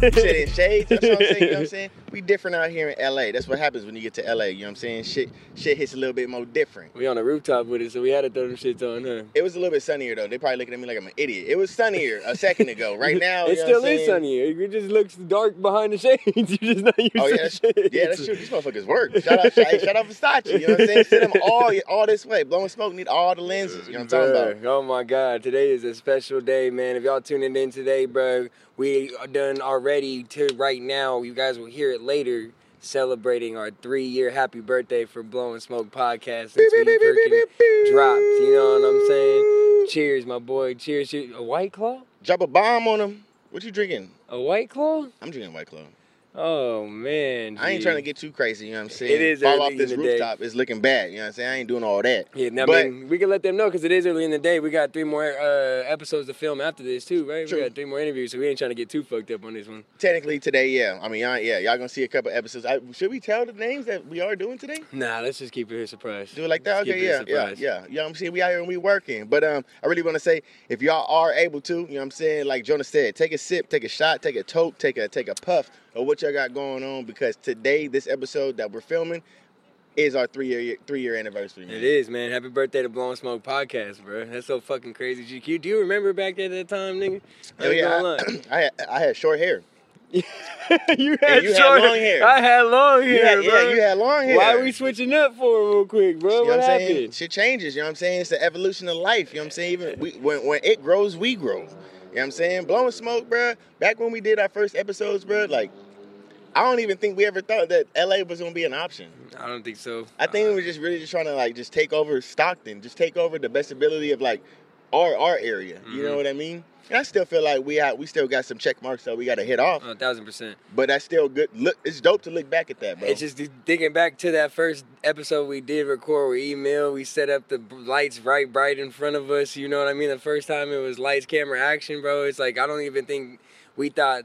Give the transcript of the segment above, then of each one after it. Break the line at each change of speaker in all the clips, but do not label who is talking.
Said in shades. That's what I'm saying. You know what I'm saying? We different out here in LA. That's what happens when you get to LA. You know what I'm saying? Shit, shit hits a little bit more different.
We on a rooftop with it, so we had to throw them shits on, huh?
It was a little bit sunnier though. They probably looking at me like I'm an idiot. It was sunnier a second ago. Right now,
it
you know
still is sunny. It just looks dark behind the shades. you just not used
Oh
to
yeah, that's,
shades.
yeah, that's true. These motherfuckers work. Shout out, hey, shout out Versace. You know what I'm saying? Send them all, all this way. Blowing smoke need all the lenses. You know what I'm talking about?
Oh my God, today is a special day, man. If y'all tuning in today, bro, we are done already to right now. You guys will hear it later. Celebrating our three-year happy birthday for Blowing Smoke podcast since we freaking dropped. You know what I'm saying? Cheers, my boy. Cheers. cheers. A white claw?
Drop a bomb on them. What you drinking?
A white claw?
I'm drinking White Claw.
Oh man.
I ain't trying to get too crazy, you know what I'm saying?
It is
Fall
early
off
in
this rooftop is looking bad, you know what I'm saying? I ain't doing all that.
Yeah, I
but
mean, we can let them know because it is early in the day. We got three more uh, episodes to film after this too, right?
True.
We got three more interviews, so we ain't trying to get too fucked up on this one.
technically today, yeah. I mean, y'all, yeah, y'all gonna see a couple episodes. I, should we tell the names that we are doing today?
Nah, let's just keep it a surprise.
Do it like that?
Let's
Okay,
a
yeah, yeah, yeah. You know what I'm saying? We out here and we working. But um, I really want to say, if y'all are able to, you know what I'm saying, like Jonah said, take a sip, take a shot, take a toke, take a take a puff of what y'all got going on because today, this episode that we're filming is our three year three year anniversary. Man.
It is, man. Happy birthday to Blowing Smoke podcast, bro. That's so fucking crazy. GQ, do you remember back at that time, nigga? I
Oh yeah, I. I had I had short hair.
you had
you had
short
long hair.
I had long
You
hair,
had,
bro.
yeah, you had long hair.
Why are we switching up for real quick, bro?
You know
what
what I'm saying?
happened?
Shit changes, you know what I'm saying? It's the evolution of life, you know what I'm saying? Even we, when, when it grows, we grow. You know what I'm saying? Blowing smoke, bruh. Back when we did our first episodes, bruh, like, I don't even think we ever thought that LA was gonna be an option.
I don't think so.
I think we were just really just trying to like just take over Stockton, just take over the best ability of like our our area. You know
Mhm.
what I mean? And I still feel like we have we still got some check marks that we gotta hit off.
A thousand percent.
But that's still good. Look, it's dope to look back at that, bro.
It's just thinking back to that first episode we did record We email. We set up the lights right bright in front of us. You know what I mean? The first time it was lights, camera, action, bro. It's like I don't even think we thought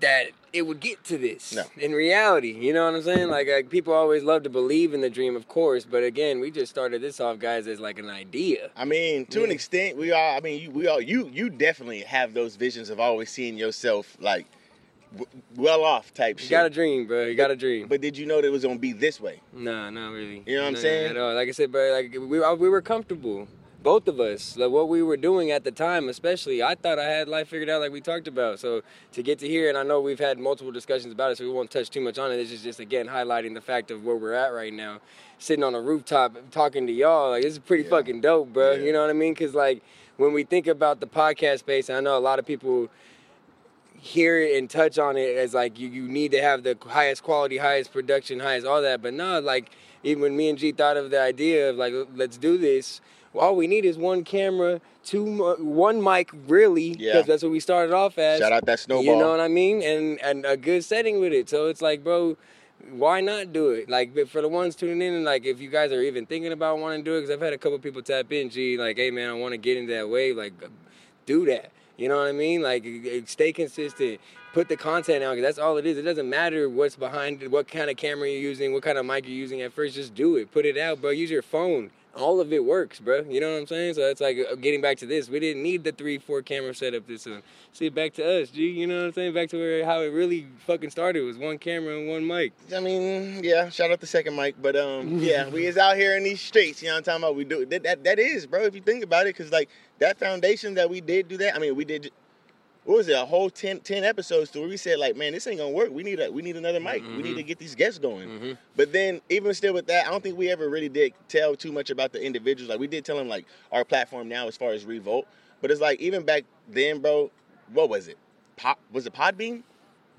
that it would get to this
No.
in reality. You know what I'm saying? Like, like people always love to believe in the dream, of course, but again, we just started this off, guys, as like an idea.
I mean, to an extent, we all. I mean, you, we all. You you definitely have those visions of always seeing yourself like w- well off type
You
shit.
You got a dream, bro. You got a dream.
But did you know that it was gonna be this way?
Nah, not really.
You know what I'm
Nah,
saying?
At all. Like I said, bro, like we we were comfortable. Both of us, like what we were doing at the time, especially, I thought I had life figured out, like we talked about. So to get to here, and I know we've had multiple discussions about it, so we won't touch too much on it. This is just again highlighting the fact of where we're at right now, sitting on a rooftop talking to y'all. Like this is pretty
Yeah.
fucking dope, bro.
Yeah.
You know what I mean? Because like when we think about the podcast space, I know a lot of people hear it and touch on it as like you, you need to have the highest quality, highest production, highest all that. But no, like even when me and G thought of the idea of like let's do this, all we need is one camera, two, one mic, really, because
Yeah.
that's what we started off as.
Shout out that snowball.
You know what I mean? And and a good setting with it. So it's like, bro, why not do it? Like, but for the ones tuning in, and like, if you guys are even thinking about wanting to do it, because I've had a couple people tap in, G, like, hey man, I want to get into that wave. Like, do that. You know what I mean? Like, stay consistent. Put the content out, because that's all it is. It doesn't matter what's behind it, what kind of camera you're using, what kind of mic you're using at first. Just do it. Put it out, bro. Use your phone. All of it works, bro. You know what I'm saying? So it's like uh, getting back to this. We didn't need the three, four camera setup. This one. See, back to us, G. You know what I'm saying? Back to where how it really fucking started was one camera and one mic.
I mean, yeah, shout out the second mic, but um, yeah, we is out here in these streets. You know what I'm talking about? We do that. That, that is, bro. If you think about it, because like that foundation that we did do that. I mean, we did. What was it? A whole 10, 10 episodes to where we said like, man, this ain't gonna work. We need a we need another mic. We need to get these guests going.
Mhm.
But then even still with that, I don't think we ever really did tell too much about the individuals. Like we did tell them like our platform now as far as Revolt. But it's like even back then, bro. What was it? Pop was it Podbean?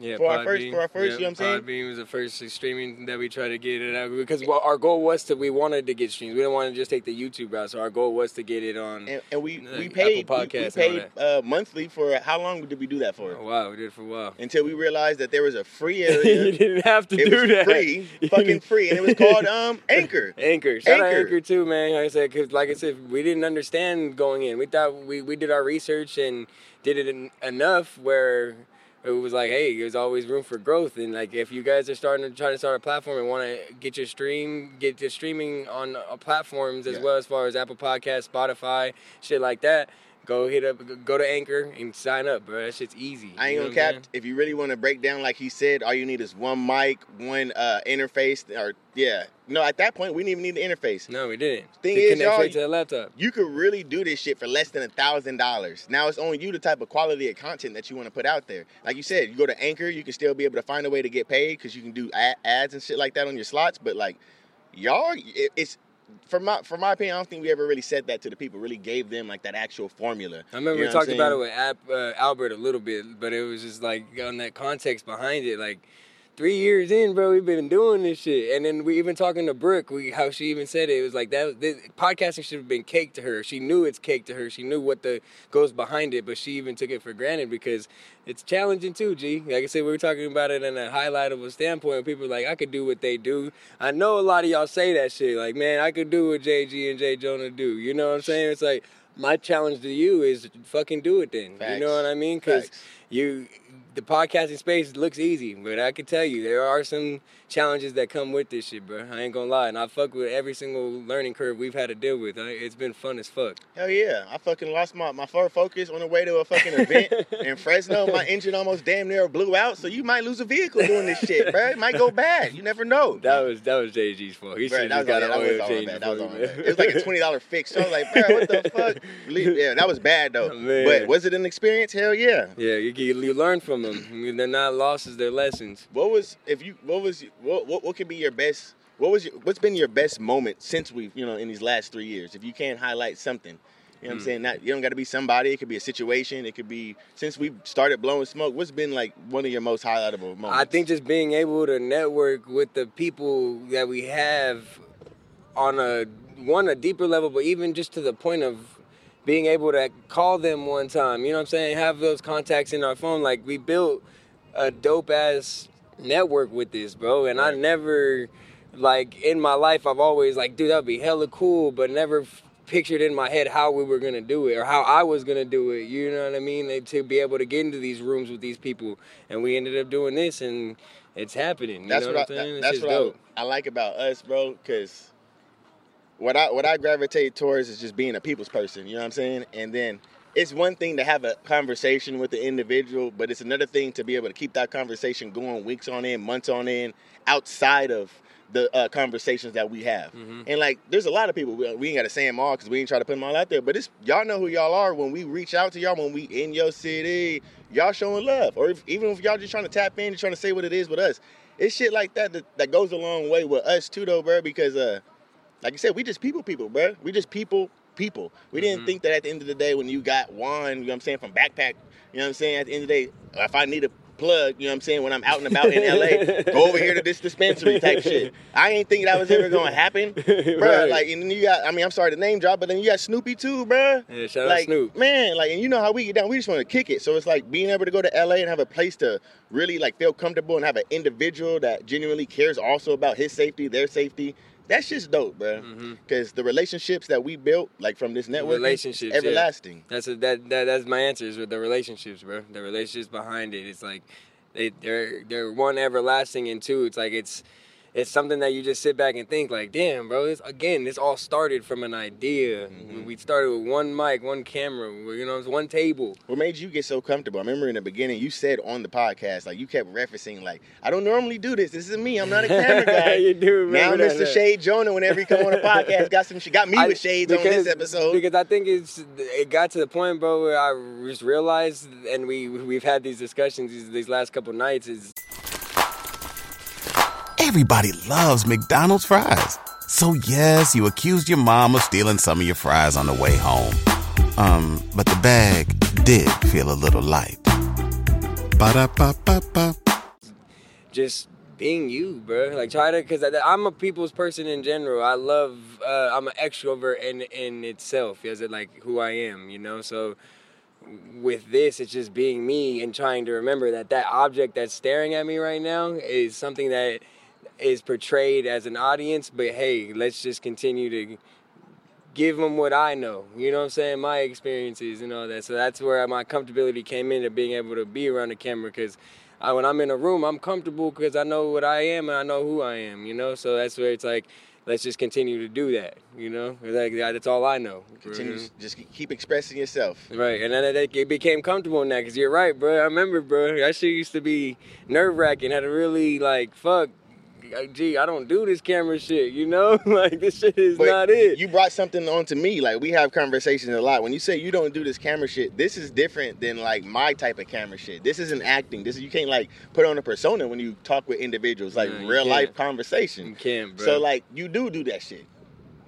Yeah,
For our first-
Podbean.
for our first, you know what I'm saying?
Podbean was the first streaming that we tried to get it out because well, our goal was to we wanted to get streams. We didn't want to just take the YouTube route, so our goal was to get it on.
And, and we
Like
we
Apple
paid we, we
Podcasts and all
paid uh, monthly for how long did we do that for?
oh, wow, we did it for a while.
Until we realized that there was a free
you didn't have to
it
do
was
that.
free, fucking free, and it was called um Anchor.
Anchor. Shout out
Anchor.
Anchor too, man. Like I said, because like I said, we didn't understand going in. We thought we, we did our research and did it en- enough where it was like, hey, there's always room for growth. And like, if you guys are starting to try to start a platform and want to get your stream, get your streaming on uh, platforms as
Yeah.
well as far as Apple Podcasts, Spotify, shit like that. Go hit up, go to Anchor and sign up, bro. That shit's easy.
I ain't gonna cap. If you really want to break down, like he said, all you need is one mic, one uh, interface, or yeah. No, at that point, we didn't even need the interface.
No, we didn't.
Thing
To
is,
connect
y'all-
straight to the laptop.
You could really do this shit for less than a thousand dollars. Now it's on you the type of quality of content that you want to put out there. Like you said, you go to Anchor, you can still be able to find a way to get paid because you can do ad- ads and shit like that on your slots. But like, y'all, it, it's for my for my opinion, I don't think we ever really said that to the people. Really gave them like that actual formula.
I remember
You
we
know I'm
talked about it with App, uh, Albert a little bit, but it was just like on that context behind it. Like three years in, bro, we've been doing this shit, and then we even talking to Brooke, we how she even said it. It was like that. This, podcasting should have been cake to her. She knew it's cake to her. She knew what the goes behind it, but she even took it for granted because it's challenging too. G, like I said, we were talking about it in a highlightable standpoint. People are like, I could do what they do. I know a lot of y'all say that shit. Like, man, I could do what JG and J'Jonah do. You know what I'm saying? It's like my challenge to you is fucking do it then. You know what I mean? Because you, the podcasting space looks easy, but I can tell you there are some challenges that come with this shit, bro. I ain't gonna lie, and I fuck with every single learning curve we've had to deal with. I- It's been fun as fuck.
Hell yeah. I fucking lost my, my full focus on the way to a fucking event in Fresno. My engine almost damn near blew out. So you might lose a vehicle doing this shit, bro. It might go bad. You never know.
That was that was JG's fault. He should have got an oil change.
That was all
before
my
he-
bad. It was like a twenty dollar fix. So I was like, bro, what the fuck? Yeah, that was bad though.
Oh.
But was it an experience? Hell yeah.
Yeah, you, you, you learn from them. I mean, they're not losses; they're lessons.
What was if you? What was what? What, what could be your best? What was your, what's been your best moment since we you know in these last three years? If you can't highlight something, you know what I'm
Hmm.
saying. Not you don't got to be somebody. It could be a situation. It could be since we started blowing smoke. What's been like one of your most highlightable moments?
I think just being able to network with the people that we have on a one a deeper level, but even just to the point of being able to call them one time. You know what I'm saying? Have those contacts in our phone. Like we built a dope ass network with this, bro. And I never like in my life I've always like, dude, that'd be hella cool, but never f- pictured in my head how we were gonna do it or how I was gonna do it. You know what I mean? And to be able to get into these rooms with these people, and we ended up doing this, and it's happening. You
that's
know
what,
what,
I,
I'm saying? It's
that's what. I, I like about us, bro. Because what I what I gravitate towards is just being a people's person. You know what I'm saying? And then it's one thing to have a conversation with the individual, but it's another thing to be able to keep that conversation going weeks on end, months on end, outside of the uh, conversations that we have.
Mhm.
And like, there's a lot of people. We, we ain't got to say them all because we ain't try to put them all out there. But it's y'all know who y'all are when we reach out to y'all when we in your city. Y'all showing love, or if, even if y'all just trying to tap in, trying to say what it is with us. It's shit like that, that that goes a long way with us too, though, bro. Because uh, like you said, we just people, people, bro. We just people, people. We didn't
Mhm.
think that at the end of the day, when you got Juan, you know what I'm saying, from Backpack, you know what I'm saying. At the end of the day, if I need a plug, you know what I'm saying, when I'm out and about in LA, go over here to this dispensary type shit. I ain't think that was ever gonna happen, bro.
Right.
Like, and then you got, I mean, I'm sorry to name drop, but then you got Snoopy too, bro.
Yeah, shout out
like,
Snoop.
man, like, and you know how we get down. We just want to kick it. So it's like being able to go to LA and have a place to really like feel comfortable and have an individual that genuinely cares also about his safety, their safety. That's just dope, bro. Because mm-hmm. the relationships that we built, like from this network,
relationships, yeah.
everlasting.
That's a, that, that that's my answer is with the relationships, bro. The relationships behind it. It's like they they're they're one everlasting and two. It's like it's it's something that you just sit back and think like, damn, bro. This, again, this all started from an idea.
Mm-hmm.
We started with one mic, one camera, you know, one table.
What made you get so comfortable? I remember in the beginning you said on the podcast, like you kept referencing, like I don't normally do this. This is me. I'm not a camera guy.
You do
man.
now, that,
Mr.
huh?
Shade Jonah, whenever he come on the podcast, got some. She got me
I-
with shades on this episode.
Because I think it's it got to the point, bro, where I just realized, and we we've had these discussions these, these last couple nights. Is
Everybody loves McDonald's fries. So yes, you accused your mom of stealing some of your fries on the way home. Um, but the bag did feel a little light. Ba-da-ba-ba-ba.
just being you, bro. Like try to, because I'm a people's person in general. I love. Uh, I'm an extrovert in in itself, as it like who I am, you know. So with this, it's just being me and trying to remember that that object that's staring at me right now is something that is portrayed as an audience. But hey, let's just continue to give them what I know. You know what I'm saying? My experiences and all that. So that's where my comfortability came into being able to be around the camera because when I'm in a room, I'm comfortable because I know what I am and I know who I am. You know, so that's where it's like. Let's just continue to do that, you know. Like that's all I know.
Continue,
Mhm.
just keep expressing yourself.
Right, and then it, it became comfortable in that because you're right, bro. I remember, bro. That shit used to be nerve wracking. Had to really like, fuck, like, gee, I don't do this camera shit, you know? like this shit is
But
not it.
You brought something onto me. Like we have conversations a lot. When you say you don't do this camera shit, this is different than like my type of camera shit. This isn't acting. This is, you can't like put on a persona when you talk with individuals, like real life conversation.
You can't, bro.
So like you do do that shit.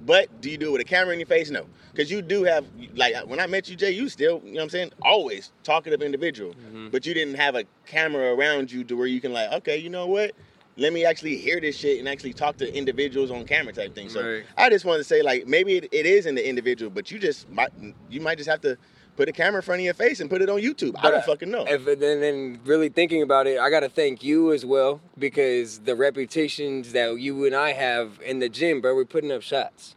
But do you do it with a camera in your face? No. Because you do have, like, when I met you, Jay, you still, you know what I'm saying? Always talkative individual.
Mm-hmm.
But you didn't have a camera around you to where you can, like, okay, you know what? Let me actually hear this shit and actually talk to individuals on camera type thing. So
Right.
I just wanted to say, like, maybe it, it is in the individual, but you just might, you might just have to put a camera in front of your face and put it on YouTube. I don't fucking know.
If, then, then really thinking about it, I gotta thank you as well because the reputations that you and I have in the gym, bro, we're putting up shots.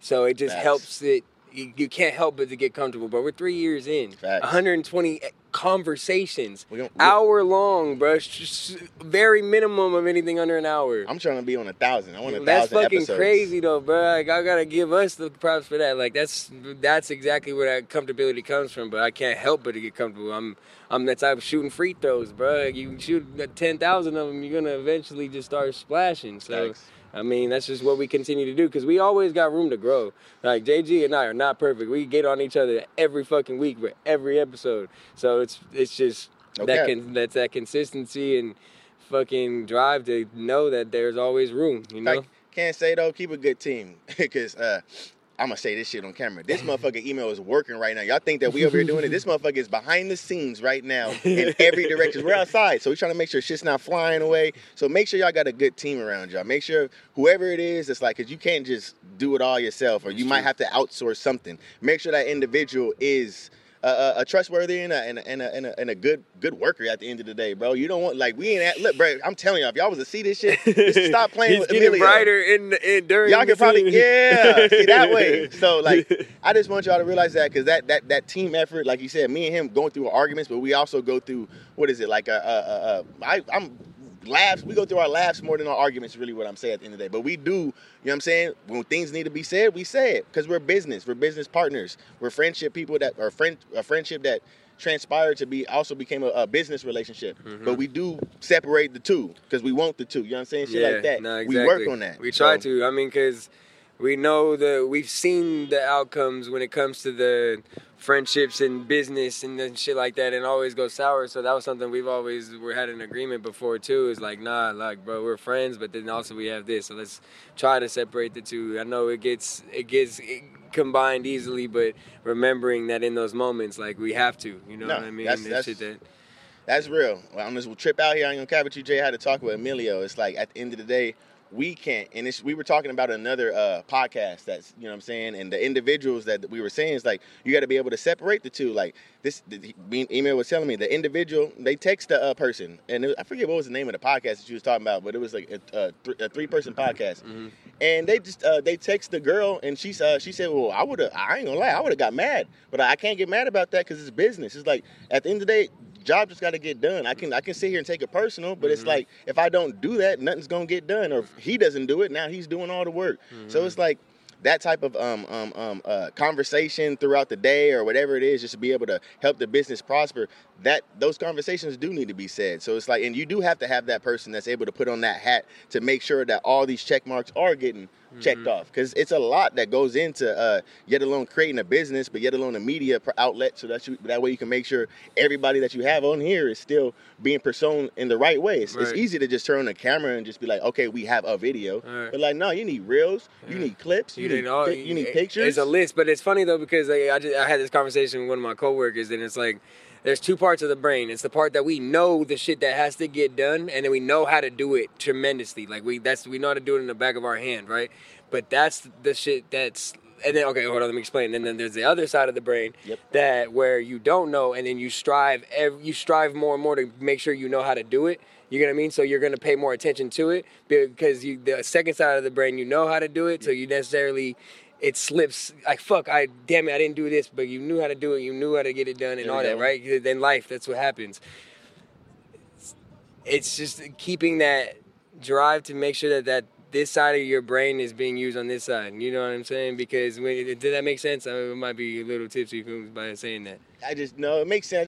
So it just
Facts.
helps it. You, you can't help but to get comfortable, but we're three years in.
Facts.
120 conversations,
We gon- we-
hour long, bro. Just very minimum of anything under an hour.
I'm trying to be on a thousand. I want a
That's
thousand
fucking
episodes.
crazy though, bro. Like I gotta give us the props for that. Like that's that's exactly where that comfortability comes from. But I can't help but to get comfortable. I'm I'm the type of shooting free throws, bro. You shoot ten thousand of them, you're gonna eventually just start splashing. So.
Facts.
I mean, that's just what we continue to do because we always got room to grow. Like JG and I are not perfect. We get on each other every fucking week for every episode. So it's it's just that
Okay.
can that's that consistency and fucking drive to know that there's always room. You know.
Like, can't say though, keep a good team. Cause uh I'm gonna say this shit on camera. This motherfucking email is working right now. Y'all think that we over here doing it? This motherfucker is behind the scenes right now in every direction. We're outside, so we're trying to make sure shit's not flying away. So make sure y'all got a good team around y'all. Make sure whoever it is, it's like, cause you can't just do it all yourself, or you might have to outsource something. Make sure that individual is a, a, trustworthy and a, and, a, and, a, and, a, and a good good worker at the end of the day, bro. You don't want like we ain't at look, bro. I'm telling y'all, if y'all was to see this shit, just stop playing
He's
with
getting
Emilio.
brighter in, in during.
Y'all can probably yeah see that way. So like, I just want y'all to realize that because that that that team effort, like you said, me and him going through arguments, but we also go through what is it like a, a, a, a I, I'm laughs. We go through our laughs more than our arguments. Really, what I'm saying at the end of the day. But we do, you know what I'm saying. When things need to be said, we say it because we're business. We're business partners. We're friendship people that are friend a friendship that transpired to be also became a, a business relationship.
Mm-hmm.
But we do separate the two because we want the two. You know what I'm saying? Shit like that.
no,
We work on that.
We
So-
try to. I mean, because we know the we've seen the outcomes when it comes to the friendships and business and then shit like that, and always go sour. So that was something we've always we had an agreement before too. Is like, nah, like, bro, we're friends, but then also we have this. So let's try to separate the two. I know it gets it gets combined easily, but remembering that in those moments, like we have to. You know
No,
what I mean?
that's- that's-
shit that.
That's real. Well, on this trip out here, I ain't gonna cap you, Jay. Had to talk with Emilio. It's like at the end of the day, we can't. And it's, we were talking about another uh, podcast that's, you know what I'm saying? And the individuals that we were saying is like, you got to be able to separate the two. Like this, the, email was telling me the individual, they text the uh, person. And it, I forget what was the name of the podcast that she was talking about, but it was like a, a, th- a three person podcast. And they just, uh, they text the girl and she, uh, she said, well, I would have, I ain't gonna lie, I would have got mad. But I can't get mad about that because it's business. It's like, at the end of the day, job just got to get done. I can I can sit here and take it personal, but it's
Mm-hmm.
like if I don't do that, nothing's gonna get done. Or if he doesn't do it, now he's doing all the work. So
Mm-hmm.
it's like that type of um, um, um, uh, conversation throughout the day or whatever it is, just to be able to help the business prosper. That those conversations do need to be said. So it's like, and you do have to have that person that's able to put on that hat to make sure that all these check marks are getting checked
Mm-hmm.
off because it's a lot that goes into uh, yet alone creating a business, but yet alone a media outlet, so that you that way you can make sure everybody that you have on here is still being pursued in the right way. It's, it's easy to just turn on the camera and just be like, okay, we have a video,
Right.
but like, no, you need reels, you need clips, you,
You
need
didn't all,
pic- you need
it-
pictures.
It's a list, but it's funny though because like, I just I had this conversation with one of my coworkers, and it's like there's two parts of the brain. It's the part that we know the shit that has to get done, and then we know how to do it tremendously. Like we that's we know how to do it in the back of our hand, right? But that's the shit that's and then okay, hold on, let me explain. And then there's the other side of the brain
Yep.
that where you don't know, and then you strive ev you strive more and more to make sure you know how to do it. You know what I mean? So you're gonna pay more attention to it because you the second side of the brain you know how to do it, so you necessarily it slips like fuck I damn it I didn't do this, but you knew how to do it, you knew how to get it done and all that, right? then life, that's what happens. It's just keeping that drive to make sure that that this side of your brain is being used on this side. You know what I'm saying? Because when, did that make sense? I might be a little tipsy by saying that.
I just know it makes sense.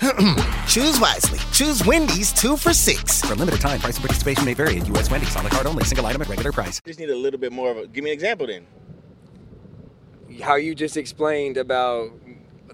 Choose wisely. Choose Wendy's 2 for 6.
For a limited time, price and participation may vary at U.S. Wendy's. On the card only. Single item at regular price.
Just need a little bit more of a. Give me an example then.
how you just explained about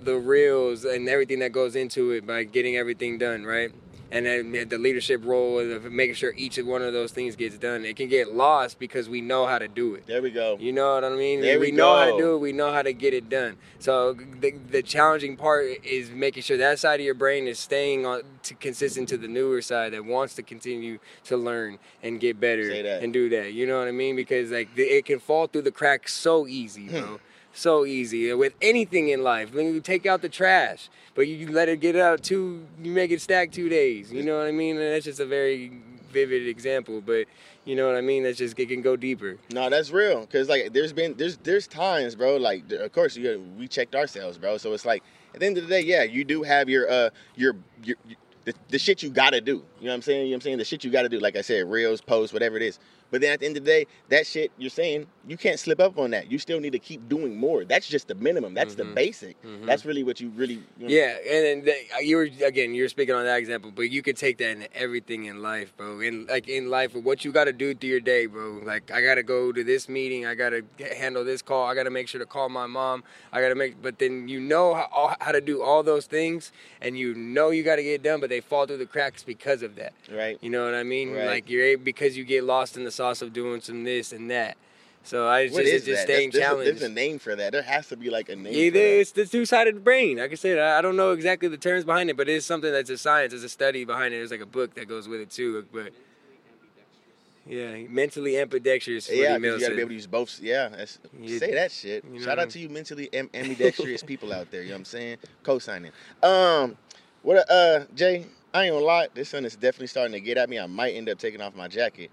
the reels and everything that goes into it by getting everything done, right? And then the leadership role of making sure each one of those things gets done. It can get lost because we know how to do it.
There we go.
You know what I mean?
There
we
we
know how to do it. We know how to get it done. So the, the challenging part is making sure that side of your brain is staying on to consistent to the newer side that wants to continue to learn and get better and do that. You know what I mean? Because like the, it can fall through the cracks so easy,
Hmm.
bro. So easy with anything in life. When you take out the trash, but you let it get out two, you make it stack two days. You know what I mean? And that's just a very vivid example, but you know what I mean? That's just it can go deeper.
No, that's real. Cause like there's been there's there's times, bro. Like of course you we checked ourselves, bro. So it's like at the end of the day, yeah, you do have your uh your your. the, the shit you gotta do. You know what I'm saying? You know what I'm saying? The shit you gotta do. Like I said, reels, posts, whatever it is. But then at the end of the day, that shit you're saying, you can't slip up on that. You still need to keep doing more. That's just the minimum. That's the mm-hmm. basic. Mm-hmm. That's really what you really you know,
Yeah, and then the, uh, you were again, you're speaking on that example, but you could take that into everything in life, bro. In like in life, what you got to do through your day, bro. Like I got to go to this meeting, I got to handle this call, I got to make sure to call my mom, I got to make. But then you know how, how to do all those things, and you know you got to get done, but they fall through the cracks because of that.
Right.
You know what I mean?
Right.
Like you're able, because you get lost in the of doing some this and that. So I just it's just
that?
staying
There's, a,
challenged.
there's a name for that. There has to be like a name. That.
it's the two sided brain. Like I said, I I don't know exactly the terms behind it, but it's something that's a science. There's a study behind it. There's like a book that goes with it too. But yeah, mentally ambidextrous.
Yeah, you gotta be able to use both. Yeah, that's,
You-
say that shit.
you know
Shout out to you mentally am- ambidextrous people out there. You know what I'm saying? Co-signing. Um, what? Uh, Jay, I ain't gonna lie. This sun is definitely starting to get at me. I might end up taking off my jacket,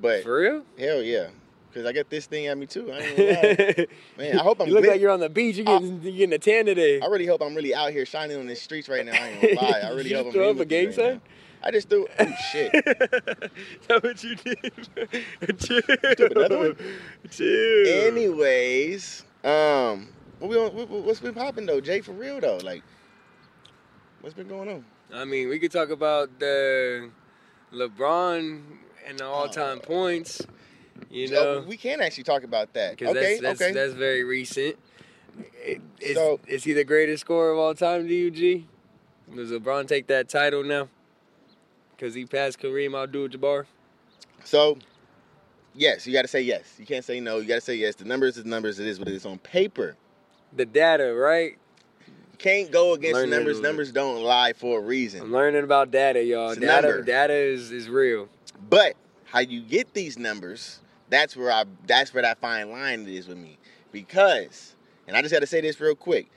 but
For real?
hell yeah, because I got this thing at me too. I ain't gonna lie. Man, I hope I'm.
you look
lit-
like you're on the beach. You're getting, you're getting a tan today.
I really hope I'm really out here shining on the streets right now. I ain't gonna lie. I really
You
hope I'm.
throw up a gang
right
sign?
now. I just threw. Oh shit.
That's what you did. Chill.
took another one?
Chill.
Anyways, um, what we on, what, what's been popping though, Jay? For real though, like, what's been going on?
I mean, we could talk about the LeBron and the all-time oh. points. You
Oh,
know,
we can actually talk about that.
because
Okay,
that's that's,
okay.
that's very recent. Is,
So-
is he the greatest scorer of all time to you, G? Does LeBron take that title now? Because he passed Kareem Abdul-Jabbar.
so, yes, you got to say yes. You can't say no. You got to say yes. The numbers is numbers. It is what it is on paper.
The data, right?
Can't go against
Learning
numbers. Numbers don't lie for a reason.
I'm learning about data, y'all. Data,
number.
data is, is real.
But how you get these numbers, That's where I that's where that fine line is with me. Because, and I just gotta say this real quick.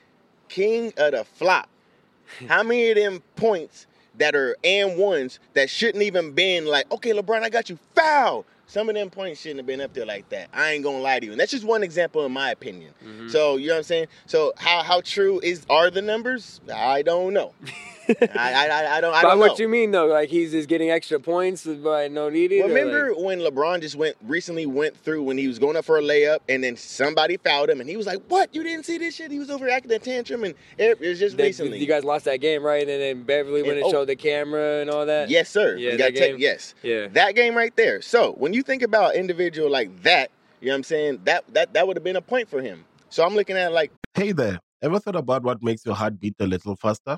King of the flop. How many of them points that are and ones that shouldn't even been like, okay, LeBron, I got you foul. Some of them points shouldn't have been up there like that. I ain't gonna lie to you. And that's just one example in my opinion.
Mm-hmm.
So you know what I'm saying? So how how true is are the numbers? I don't know. I, I, I, I don't I
By
don't
what
know.
you mean though? Like he's just getting extra points by no need or,
Remember
like-
when LeBron just went recently went through when he was going up for a layup and then somebody fouled him and he was like, "What? You didn't see this shit?" He was overacting a tantrum and it, it was just
that-
recently.
you guys lost that game, right? And then Beverley went
And-
and
oh.
showed the camera and all that.
yes, sir.
Yeah,
You
that
gotta take-
game?
yes.
Yeah.
That game right there. So when you think about individual like that, you know what I'm saying? That that that would have been a point for him. So I'm looking at like
Hey there, ever thought about what makes your heart beat a little faster?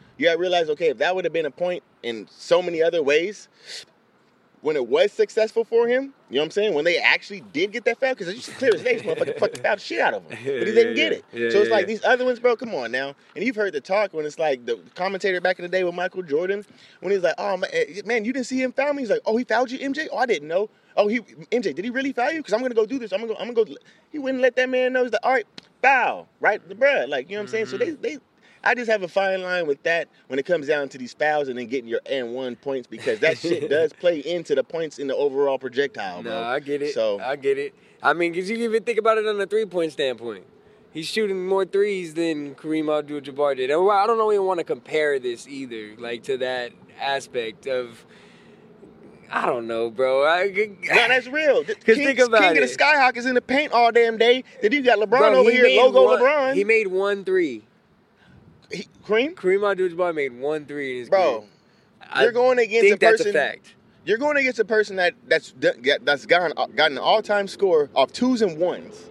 You gotta realize, okay, if that would have been a point in so many other ways, when it was successful for him, you know what I'm saying? When they actually did get that foul, because it's just clear as day, this motherfucker fucking fouled the shit out of him. But he didn't get it.
yeah,
so it's
yeah,
like
yeah.
these other ones, bro, come on now. And you've heard the talk when it's like the commentator back in the day with Michael Jordan, when he's like, oh, man, eh, you didn't see him foul me? He's like, oh, he fouled you, MJ? Oh, I didn't know. Oh, he MJ, did he really foul you? Because I'm gonna go do this. I'm gonna go. I'm gonna go. He wouldn't let that man know. He's like, all right, foul, right, the bruh. Like you know what I'm saying. So
Mm-hmm.
they they I just have a fine line with that when it comes down to these fouls and then getting your and one points because that shit does play into the points in the overall projectile, bro.
No, I get it.
So
I get it. I mean, because you even think about it on a three point standpoint. He's shooting more threes than Kareem Abdul-Jabbar did. And I don't know even want to compare this either, like to that aspect of. I don't know, bro. I,
no, that's real.
Because think about
King
it.
of the Skyhook is in the paint all damn day. Then you got LeBron
Bro,
over
he
here, logo
one-
LeBron.
He made one three.
He- Kareem,
Kareem Abdul-Jabbar made one three in his
bro.
career.
You're going against
think
a
that's
person.
a fact.
You're going against a person that that's that's gotten gotten an all time score of twos and ones.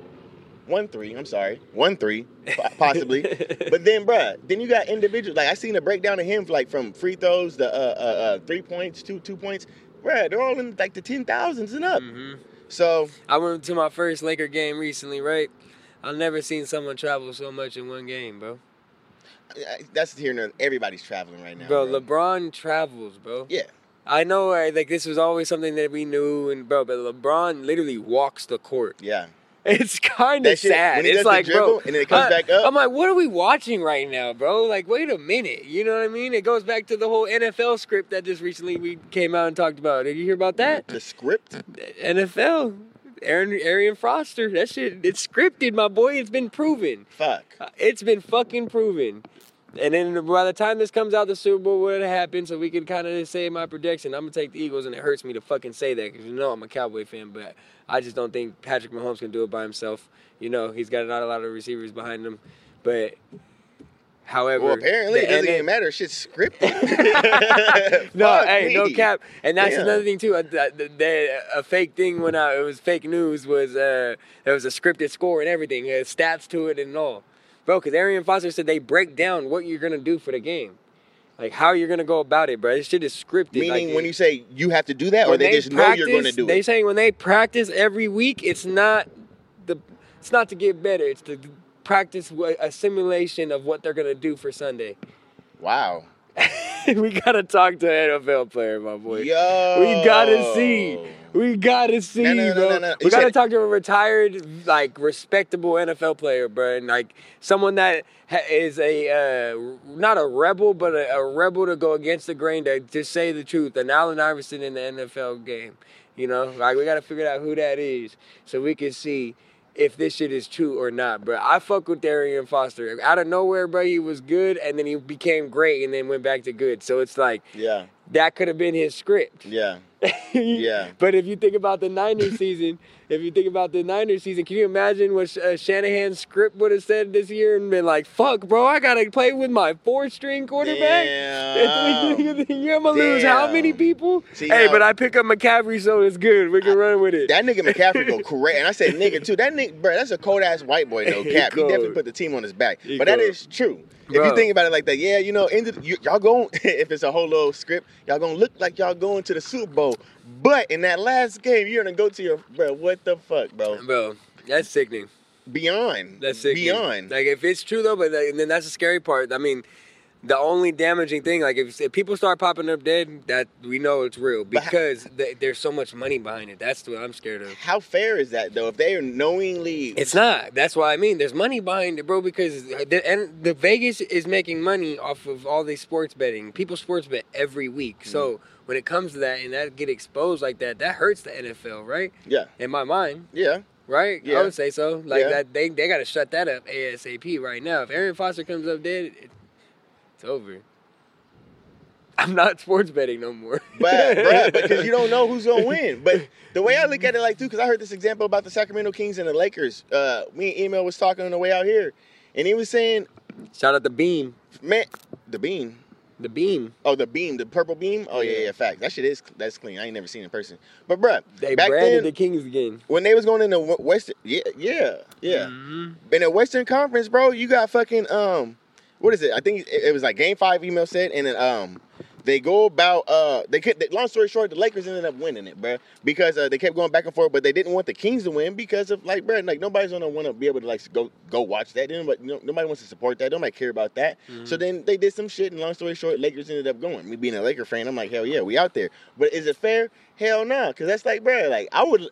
One three, I'm sorry, one three, possibly. but then, bruh, then you got individuals. Like I seen a breakdown of him, like from free throws, the uh, uh, uh, three points, two two points. Bruh, they're all in like the ten thousands and up.
Mm-hmm.
So
I went to my first Laker game recently, right? I've never seen someone travel so much in one game, bro.
That's here. and there. Everybody's traveling right now,
Bro,
bro.
LeBron travels, bro.
Yeah.
I know, like this was always something that we knew, and bro, but LeBron literally walks the court.
Yeah.
It's kind of sad. It's like, bro,
and then it comes
I-
back up.
I'm like, what are we watching right now, bro? Like, wait a minute. You know what I mean? It goes back to the whole NFL script that just recently we came out and talked about. Did you hear about that?
The script?
NFL. Aaron Arian Foster. That shit, it's scripted, my boy. It's been proven.
Fuck.
Uh, It's been fucking proven. And then by the time this comes out, the Super Bowl would have happened, so we can kind of say my prediction. I'm gonna take the Eagles, and it hurts me to fucking say that because you know I'm a Cowboy fan, but I just don't think Patrick Mahomes can do it by himself. You know, he's got not a lot of receivers behind him, but however,
Well, apparently it doesn't even matter. Shit's scripted.
no,
Fuck
hey, no cap. And that's
Damn.
another thing too. A, the, the, a fake thing when I, it was fake news was uh, there was a scripted score and everything, uh, stats to it and all, bro. Because Arian Foster said they break down what you're gonna do for the game, like how you're gonna go about it, bro. This shit is scripted.
Meaning
like,
when you say you have to do that, or
when
they, just know you're going to
practice,
do
They
it.
saying when they practice every week, it's not the, it's not to get better. It's to practice a simulation of what they're gonna do for Sunday.
Wow.
we gotta talk to an NFL player, my boy.
Yo.
We gotta see. We gotta see,
No, no,
bro.
no.
We
You
gotta
said-
talk to a retired, like, respectable NFL player, bro, and like someone that ha- is a uh, not a rebel, but a, a rebel to go against the grain to just say the truth. An Allen Iverson in the NFL game, you know, like we gotta figure out who that is so we can see if this shit is true or not, bro. I fuck with Darian Foster. Out of nowhere, bro, he was good, and then he became great, and then went back to good. So it's like
Yeah.
that could have been his script.
Yeah. Yeah.
But if you think about the Niners season, if you think about the Niners season, can you imagine what uh, Shanahan's script would have said this year and been like, "Fuck, bro, I gotta play with my four-string quarterback.
Damn.
You're gonna lose how many people?
See,
hey,
now-
but I pick up McCaffrey, so it's good. We can run with it.
That nigga McCaffrey go correct, and I said nigga too. That nigga, bro, that's a cold ass white boy, no
He
cap. He, definitely put the team on his back.
He
but that is true. If you think about it like that, yeah, you know, the, you, y'all going if it's a whole little script, y'all gonna look like y'all going to the Super Bowl. But in that last game, you're gonna go to your bro. What the fuck, bro?
Bro, that's sickening.
Beyond.
That's sickening.
Beyond.
Like if it's true though, but like, and then that's the scary part. I mean, the only damaging thing, like if, if people start popping up dead, that we know it's real
But how-
because th- there's so much money behind it. That's what I'm scared of.
How fair is that though? If they are knowingly,
It's not. That's what I mean. There's money behind it, bro. Because the, and the Vegas is making money off of all these sports betting. People sports bet every week. Mm-hmm. So when it comes to that and that get exposed like that, that hurts the NFL, right?
yeah,
In my mind,
yeah.
right?
Yeah.
I would say so. Like
Yeah.
that, they they got to shut that up asap right now. If Arian Foster comes up dead, it, it's over. I'm not sports betting no more.
But, bruh, because you don't know who's gonna win. But the way I look at it, like too, because I heard this example about the Sacramento Kings and the Lakers. Uh, me and Emilio was talking on the way out here, and he was saying,
Shout out the Beam,
"Man, the beam,
the Beam.
oh, the beam, the purple beam. Oh yeah, yeah, fact. That shit is that's clean. I ain't never seen it in person. But bruh,
They
back
branded
then
the Kings again.
when they was going in the w- Western, yeah, yeah, yeah.
Mm-hmm.
In the Western Conference, bro, you got fucking um, what is it? I think it, it was like Game Five. Emilio said, and then um, they go about uh, they could. Long story short, the Lakers ended up winning it, bro, because uh, they kept going back and forth, but they didn't want the Kings to win because of like, bro, like nobody's gonna want to be able to like go go watch that. Nobody, no- nobody wants to support that. Nobody care about that. So then they did some shit, and long story short, Lakers ended up going. Me being a Laker fan, I'm like, hell yeah, we out there. But is it fair? Hell no, because that's like, bro, like I would.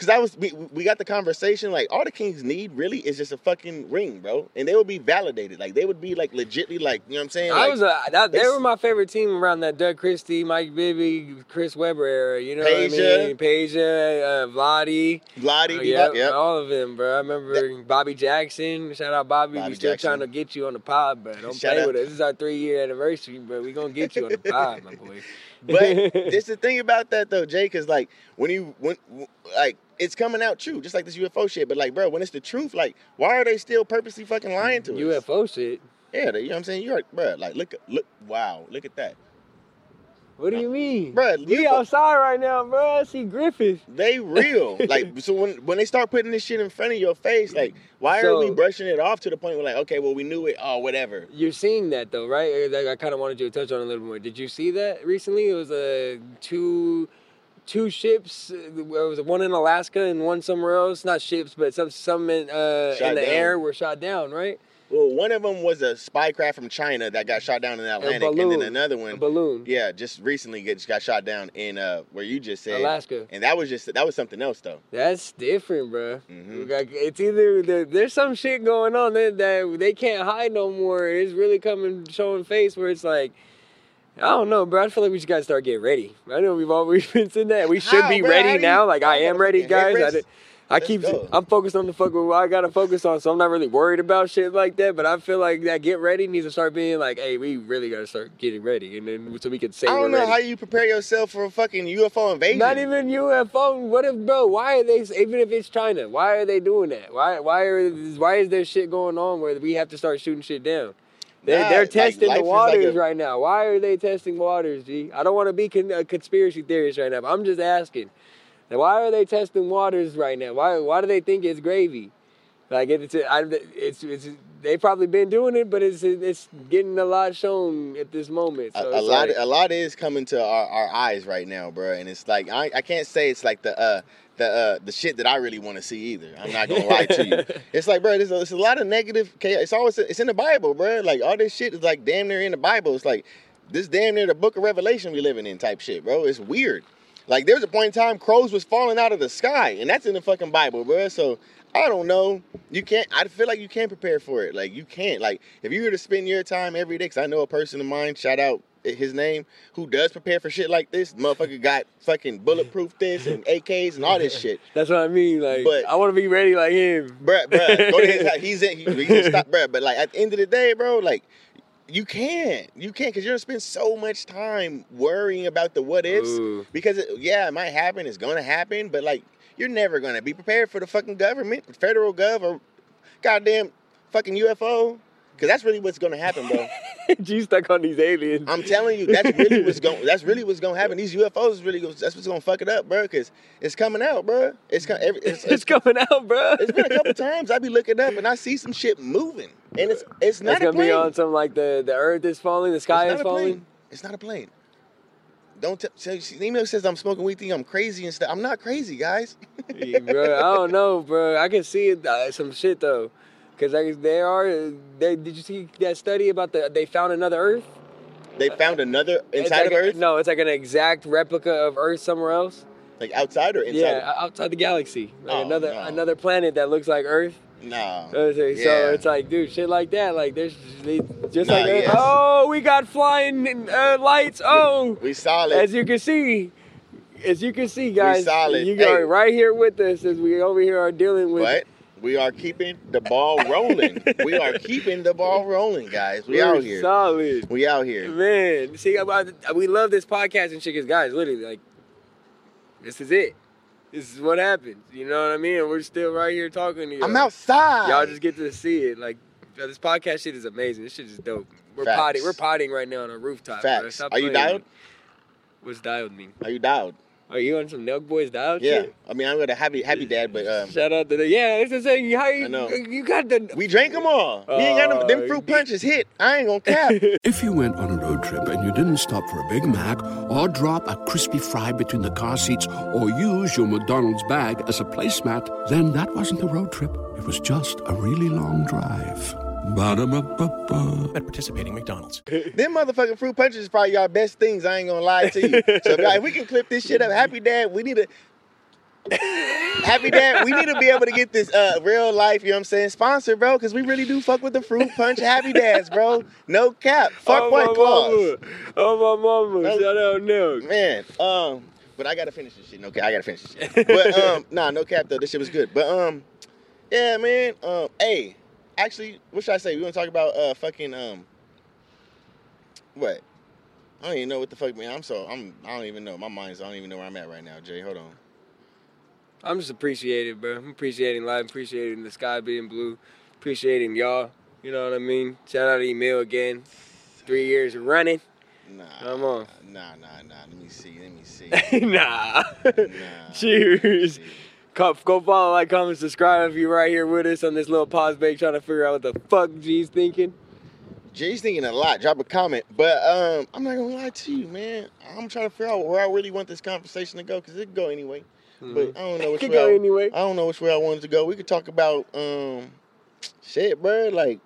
Cause I was, we, we got the conversation. Like all the Kings need really is just a fucking ring, bro, and they would be validated. Like they would be like legitly, like you know what I'm saying.
I was a, that, they
it's-
were my favorite team around that Doug Christie, Mike Bibby, Chris Webber era. You know what I mean? Peja, uh, Vladi,
Vladdy,
uh,
yeah,
yep,
yeah.
all of them, bro. I remember Bobby Jackson. Shout out Bobby.
Bobby
we still
Jackson.
trying to get you on the pod, but don't
Shout
play
out.
with us. This is our three year anniversary, but we gonna get you on the pod, my boy.
But this the thing about that though, Jay, because like when you when like it's coming out true, just like this UFO shit. But like, bro, when it's the truth, like, why are they still purposely fucking lying to us?
UFO shit.
Yeah, they, you know what I'm saying. You're, bro, like, look, look, wow, look at that.
What do you mean,
Bruh,
We
UFO
outside right now, bro. I see Griffith.
They real. like, so when when they start putting this shit in front of your face, like, why are we brushing it off to the point where like, okay, well, we knew it, oh, whatever.
You're seeing that though, right? Like, I kind of wanted you to touch on it a little more. Did you see that recently? It was a two two ships. uh, It was one in Alaska and one somewhere else. Not ships, but some some in uh, in the
down.
air were shot down, right?
Well, one of them was a spy craft from China that got shot down in the Atlantic, and
balloon.
then another
A
one,
balloon.
yeah, just recently gets got shot down in uh where you just said
Alaska.
and that was just that was something else though.
That's different, bro.
Mhm.
Like, it's either there's some shit going on that, that they can't hide no more. It's really coming showing face where it's like. I don't know, bro. I feel like we just gotta start getting ready. I know we've always been saying that. We should
How,
be
bro?
Ready
you-
now. Like I am ready, guys. I, did- I keep.
go.
I'm focused on the fuck with what I gotta focus on, so I'm not really worried about shit like that. But I feel like that get ready needs to start being like, hey, we really gotta start getting ready, and then so we can say
I don't know
ready.
how you prepare yourself for a fucking UFO invasion.
Not even UFO. What if, bro? Why are they? Even if it's China, why are they doing that? Why? Why are? Why is there shit going on where we have to start shooting shit down? They're, they're testing
life
the
is like
waters
a-
right now. Why are they testing waters, G? I don't want to be con- a conspiracy theorist right now, but I'm just asking. Now, Why are they testing waters right now? Why? Why do they think it's gravy? Like it's, I, it's, it's, they probably been doing it, but it's, it's getting a lot shown at this moment. So
a, a lot
like-
a lot is coming to our, our eyes right now, bro. And it's like I, I can't say it's like the uh the uh the shit that I really want to see either. I'm not gonna lie to you. It's like, bro, there's a, there's a lot of negative. chaos. It's always it's in the Bible, bro. Like all this shit is like damn near in the Bible. It's like this damn near the Book of Revelation we living in type shit, bro. It's weird. Like there was a point in time crows was falling out of the sky, and that's in the fucking Bible, bro. So I don't know. You can't. I feel like you can't prepare for it. Like you can't. Like if you were to spend your time every day, because I know a person of mine. Shout out his name who does prepare for shit like this. Motherfucker got fucking bulletproof this and AKs and all this shit.
That's what I mean. Like,
But-
I want to be ready like him.
Bruh, bruh, go to his house. He's in. He, he's gonna stop, bruh. But like at the end of the day, bro, like you can't, you can't, because you're gonna spend so much time worrying about the what ifs.
Ooh.
Because it, yeah, it might happen. It's gonna happen, but like you're never gonna be prepared for the fucking government, federal gov, or goddamn fucking UFO. Because that's really what's gonna happen, bro.
G stuck on these aliens.
I'm telling you, that's really what's going. That's really what's gonna happen. These UFOs is really. That's what's gonna fuck it up, bro. Because it's coming out, bro. It's, co- every, it's,
it's coming out, bro.
it's been a couple times I be looking up and I see some shit moving, and it's it's not
It's gonna be on some like the the Earth is falling, the sky
it's
is
a plane.
falling.
It's not a plane. Don't tell. Emil says I'm smoking weed. Think I'm crazy and stuff. I'm not crazy, guys.
Yeah, bro, I don't know, bro. I can see it, uh, some shit though, cause like, they are. They, did you see that study about the? They found another Earth
They found another inside
like
of
a-
Earth,
No, it's like an exact replica of Earth somewhere else.
like outside or inside.
Yeah, outside the galaxy, like
Oh,
another
no.
another planet that looks like Earth.
No.
So so
Yeah.
it's like, dude, shit like that. Like there's they, just
Nah,
like,
yes.
oh, we got flying uh, lights. Oh,
we solid.
as you can see, as you can see, guys,
solid.
you
Hey.
right here with us as we over here are dealing with.
But we are keeping the ball rolling. we are keeping the ball rolling, guys. We
We're
out here.
solid.
We out here.
Man, see, about- we love this podcast and shit, guys, literally, like, this is it. This is what happens. You know what I mean? And we're still right here talking to you.
I'm outside.
Y'all just get to see it. Like, this podcast shit is amazing. This shit is dope. We're
Facts.
potting. We're potting right now on a rooftop.
Facts. Are you dialed?
What's dialed mean?
Are you dialed?
Are you on some Nelk Boys dialed
Yeah.
shit?
I mean, I'm gonna happy happy dad, but um,
Shout out to the yeah. It's the same. How you,
I know.
you got the
we drank them all. We ain't got them, them
Oh,
fruit punches hit. I ain't gonna cap.
If you went on a road trip and you didn't stop for a Big Mac or drop a crispy fry between the car seats or use your McDonald's bag as a placemat, then that wasn't a road trip. It was just a really long drive. Ba-da-ba-ba-ba.
At participating McDonald's.
Them motherfucking fruit punches is probably y'all best things. I ain't gonna lie to you. So if, if we can clip this shit up, happy dad, we need to. Happy dad, we need to be able to get this uh real life, you know what I'm saying, sponsor, bro, because we really do fuck with the fruit punch happy dads, bro. No cap. Fuck
oh,
white
my
claws.
mama. Oh my mama.
No.
Shout out Nelk.
Man, um, but I gotta finish this shit. No cap, I gotta finish this shit. But um, nah, no cap though. This shit was good. But um, yeah, man. Um, hey, actually, what should I say? We want to talk about uh, fucking um, what? I don't even know what the fuck, man. I'm so I'm. I don't even know. My mind's. I don't even know where I'm at right now. Jay, hold on.
I'm just appreciating, bro. I'm appreciating life, appreciating the sky being blue, appreciating y'all. You know what I mean? Shout out to Emil again. Three years running.
Nah.
Come on.
Nah, nah, nah. Let me see. Let me see.
nah.
Nah.
Cheers. Go, go follow, like, comment, subscribe if you're right here with us on this little pause break trying to figure out what the fuck G's thinking.
Jay's thinking a lot. Drop a comment, but um, I'm not gonna lie to you, man. I'm trying to figure out where I really want this conversation to go because it could go anyway. But I don't know which
Could
way.
go
I,
anyway.
I don't know which way I wanted to go. We could talk about um, shit, bro. Like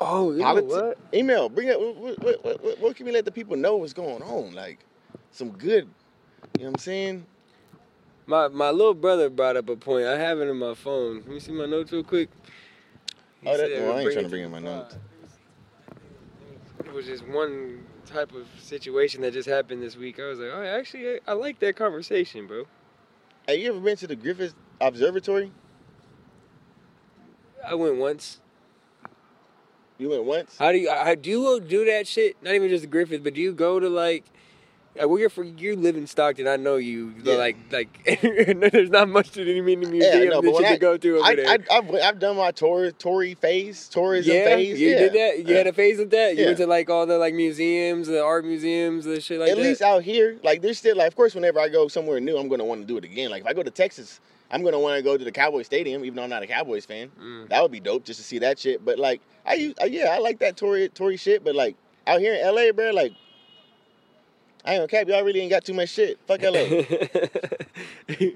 Oh, you know
politics.
what?
Emil. Bring up. What, what, what, what, what can we let the people know what's going on? Like some good. You know what I'm saying?
My my little brother brought up a point. I have it in my phone. Let me see my notes real quick. He
Oh, that,
said,
well, I ain't trying to bring in my notes.
pod." It was just one type of situation that just happened this week. I was like, oh, actually, I, I like that conversation, bro.
Have you ever been to the Griffith Observatory?
I went once.
You went once.
How do you how, do you do that shit? Not even just the Griffith, but do you go to like? Uh, well, you're for you live in Stockton. I know you.
Yeah.
Like like, there's not much to the mini museum
Yeah, no,
that you
when
can
I,
go to over
I,
there.
I, I've, I've done my tour, Tory phase, tourism
yeah,
phase.
you
yeah.
did that. You had a phase with that. You went to like all the like museums, the art museums, the shit like
At
that.
least out here, like there's still like, of course, whenever I go somewhere new, I'm gonna want to do it again. Like if I go to Texas, I'm gonna want to go to the Cowboy Stadium, even though I'm not a Cowboys fan.
Mm.
That would be dope just to see that shit. But like, I use, uh, yeah, I like that Tory Tory shit. But like out here in LA, bro, like I ain't gonna cap. Y'all really ain't got too much shit. Fuck LA.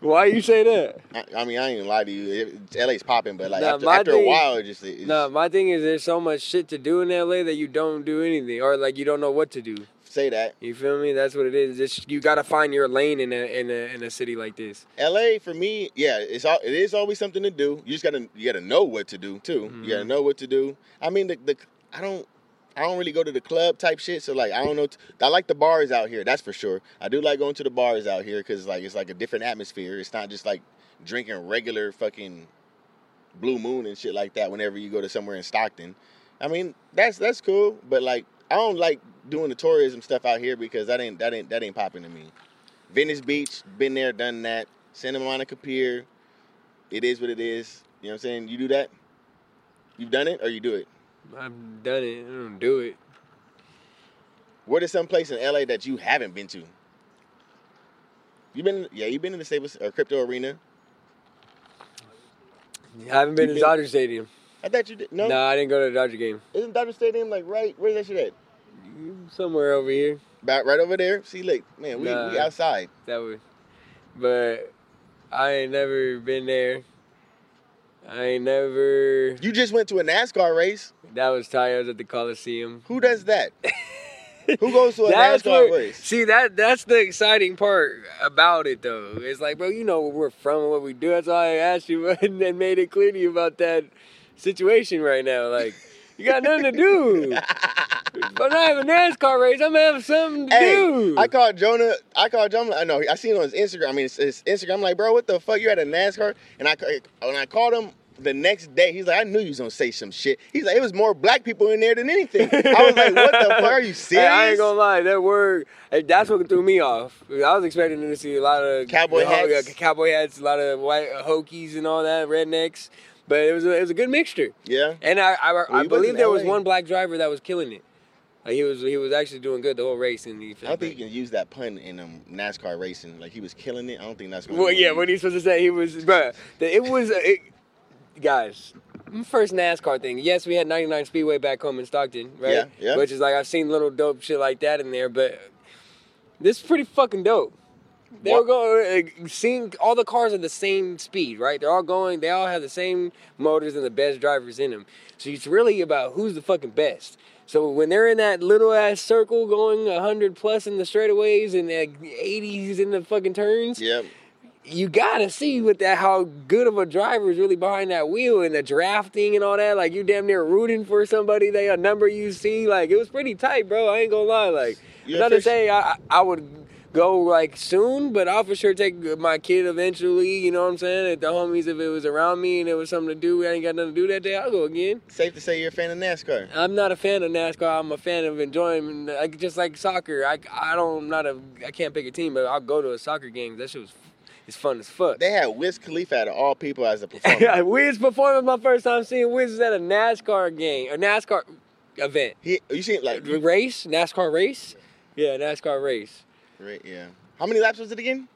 Why you say that?
I, I mean, I ain't gonna lie to you. LA's popping, but like
Nah,
after, after
thing-
a while, it just it's,
No, my thing is there's so much shit to do in LA that you don't do anything, or like you don't know what to do.
say that.
You feel me? That's what it is. Just you gotta find your lane in a in a in a city like this.
LA for me, yeah, it's all, it is always something to do. You just gotta you gotta know what to do too. You
Mm-hmm.
gotta know what to do. I mean, the, the I don't I don't really go to the club type shit. So like I don't know. I like the bars out here. That's for sure. I do like going to the bars out here because like it's like a different atmosphere. It's not just like drinking regular fucking Blue Moon and shit like that. Whenever you go to somewhere in Stockton, I mean that's that's cool. But like I don't like doing the tourism stuff out here because that ain't that ain't that ain't popping to me. Venice Beach, been there, done that. Santa Monica Pier, it is what it is. You know what I'm saying? You do that? You've done it or you do it?
I've done it. I don't do it.
What is some place in LA that you haven't been to? You been yeah, you been in the Staples or uh, crypto arena.
I haven't been
You
to
been-
Dodger Stadium.
I thought you did no.
No, I didn't go to the Dodger game.
Isn't Dodger Stadium like right where's that shit at?
Somewhere over here.
About right over there. See, look, man, we, we outside.
That would, but I ain't never been there. I ain't never.
You just went to a NASCAR race.
That was tight. I was at the Coliseum.
Who does that? Who goes to a
That's
NASCAR
what-
race?
See that that's the exciting part about it though. It's like, bro, you know where we're from and what we do. That's why I asked you and then made it clear to you about that situation right now. Like, you got nothing to do. if I'm not having a NASCAR race, I'm gonna have something to
Hey,
do.
I called Jonah. I called Jonah. I know. I seen on his Instagram. I mean, it's, it's Instagram. I'm like, bro, what the fuck? You at a NASCAR? And I when I called him the next day, he's like, I knew you was gonna say some shit. He's like, it was more black people in there than anything. I was like, what the fuck? Are you
Hey,
serious?
I ain't gonna lie, that word, that's what threw me off. I was expecting to see a lot of
Cowboy hats?
cowboy hats, a lot of white Hokies and all that, rednecks. But it was a, it was a good mixture.
Yeah.
And I I,
Well,
I believe there was one black driver that was killing it. Like he was he was actually doing good the whole race and he
I don't think you can use that pun in um, NASCAR racing. Like he was killing it. I don't think that's gonna.
Well,
be
yeah, what he's supposed to say, he was, but it was, it, guys, first NASCAR thing. Yes, we had 99 Speedway back home in Stockton, right?
Yeah, yeah.
Which is like, I've seen little dope shit like that in there, but this is pretty fucking dope. They
What-
were going, seeing all the cars are the same speed, right? They're all going, they all have the same motors and the best drivers in them. So it's really about who's the fucking best. So when they're in that little ass circle going 100 plus in the straightaways and like 80s in the fucking turns,
Yep.
you gotta see with that how good of a driver is really behind that wheel and the drafting and all that. Like you damn near rooting for somebody. They a number you see. Like it was pretty tight, bro. I ain't gonna lie. Like
You
not to say I I would go like soon, but I'll for sure take my kid eventually. You know what I'm saying? If the homies, if it was around me and there was something to do, I ain't got nothing to do that day. I'll go again.
Safe to say you're a fan of NASCAR.
I'm not a fan of NASCAR. I'm a fan of enjoying, like just like soccer. I I don't not a I can't pick a team, but I'll go to a soccer game. That shit was it's fun as fuck.
They had Wiz Khalifa out of all people as a performer.
Yeah Wiz performing my first time seeing Wiz is at a NASCAR game, a NASCAR event.
he, you seen like
race, NASCAR race? Yeah, NASCAR race.
Right, yeah. How many laps was it again?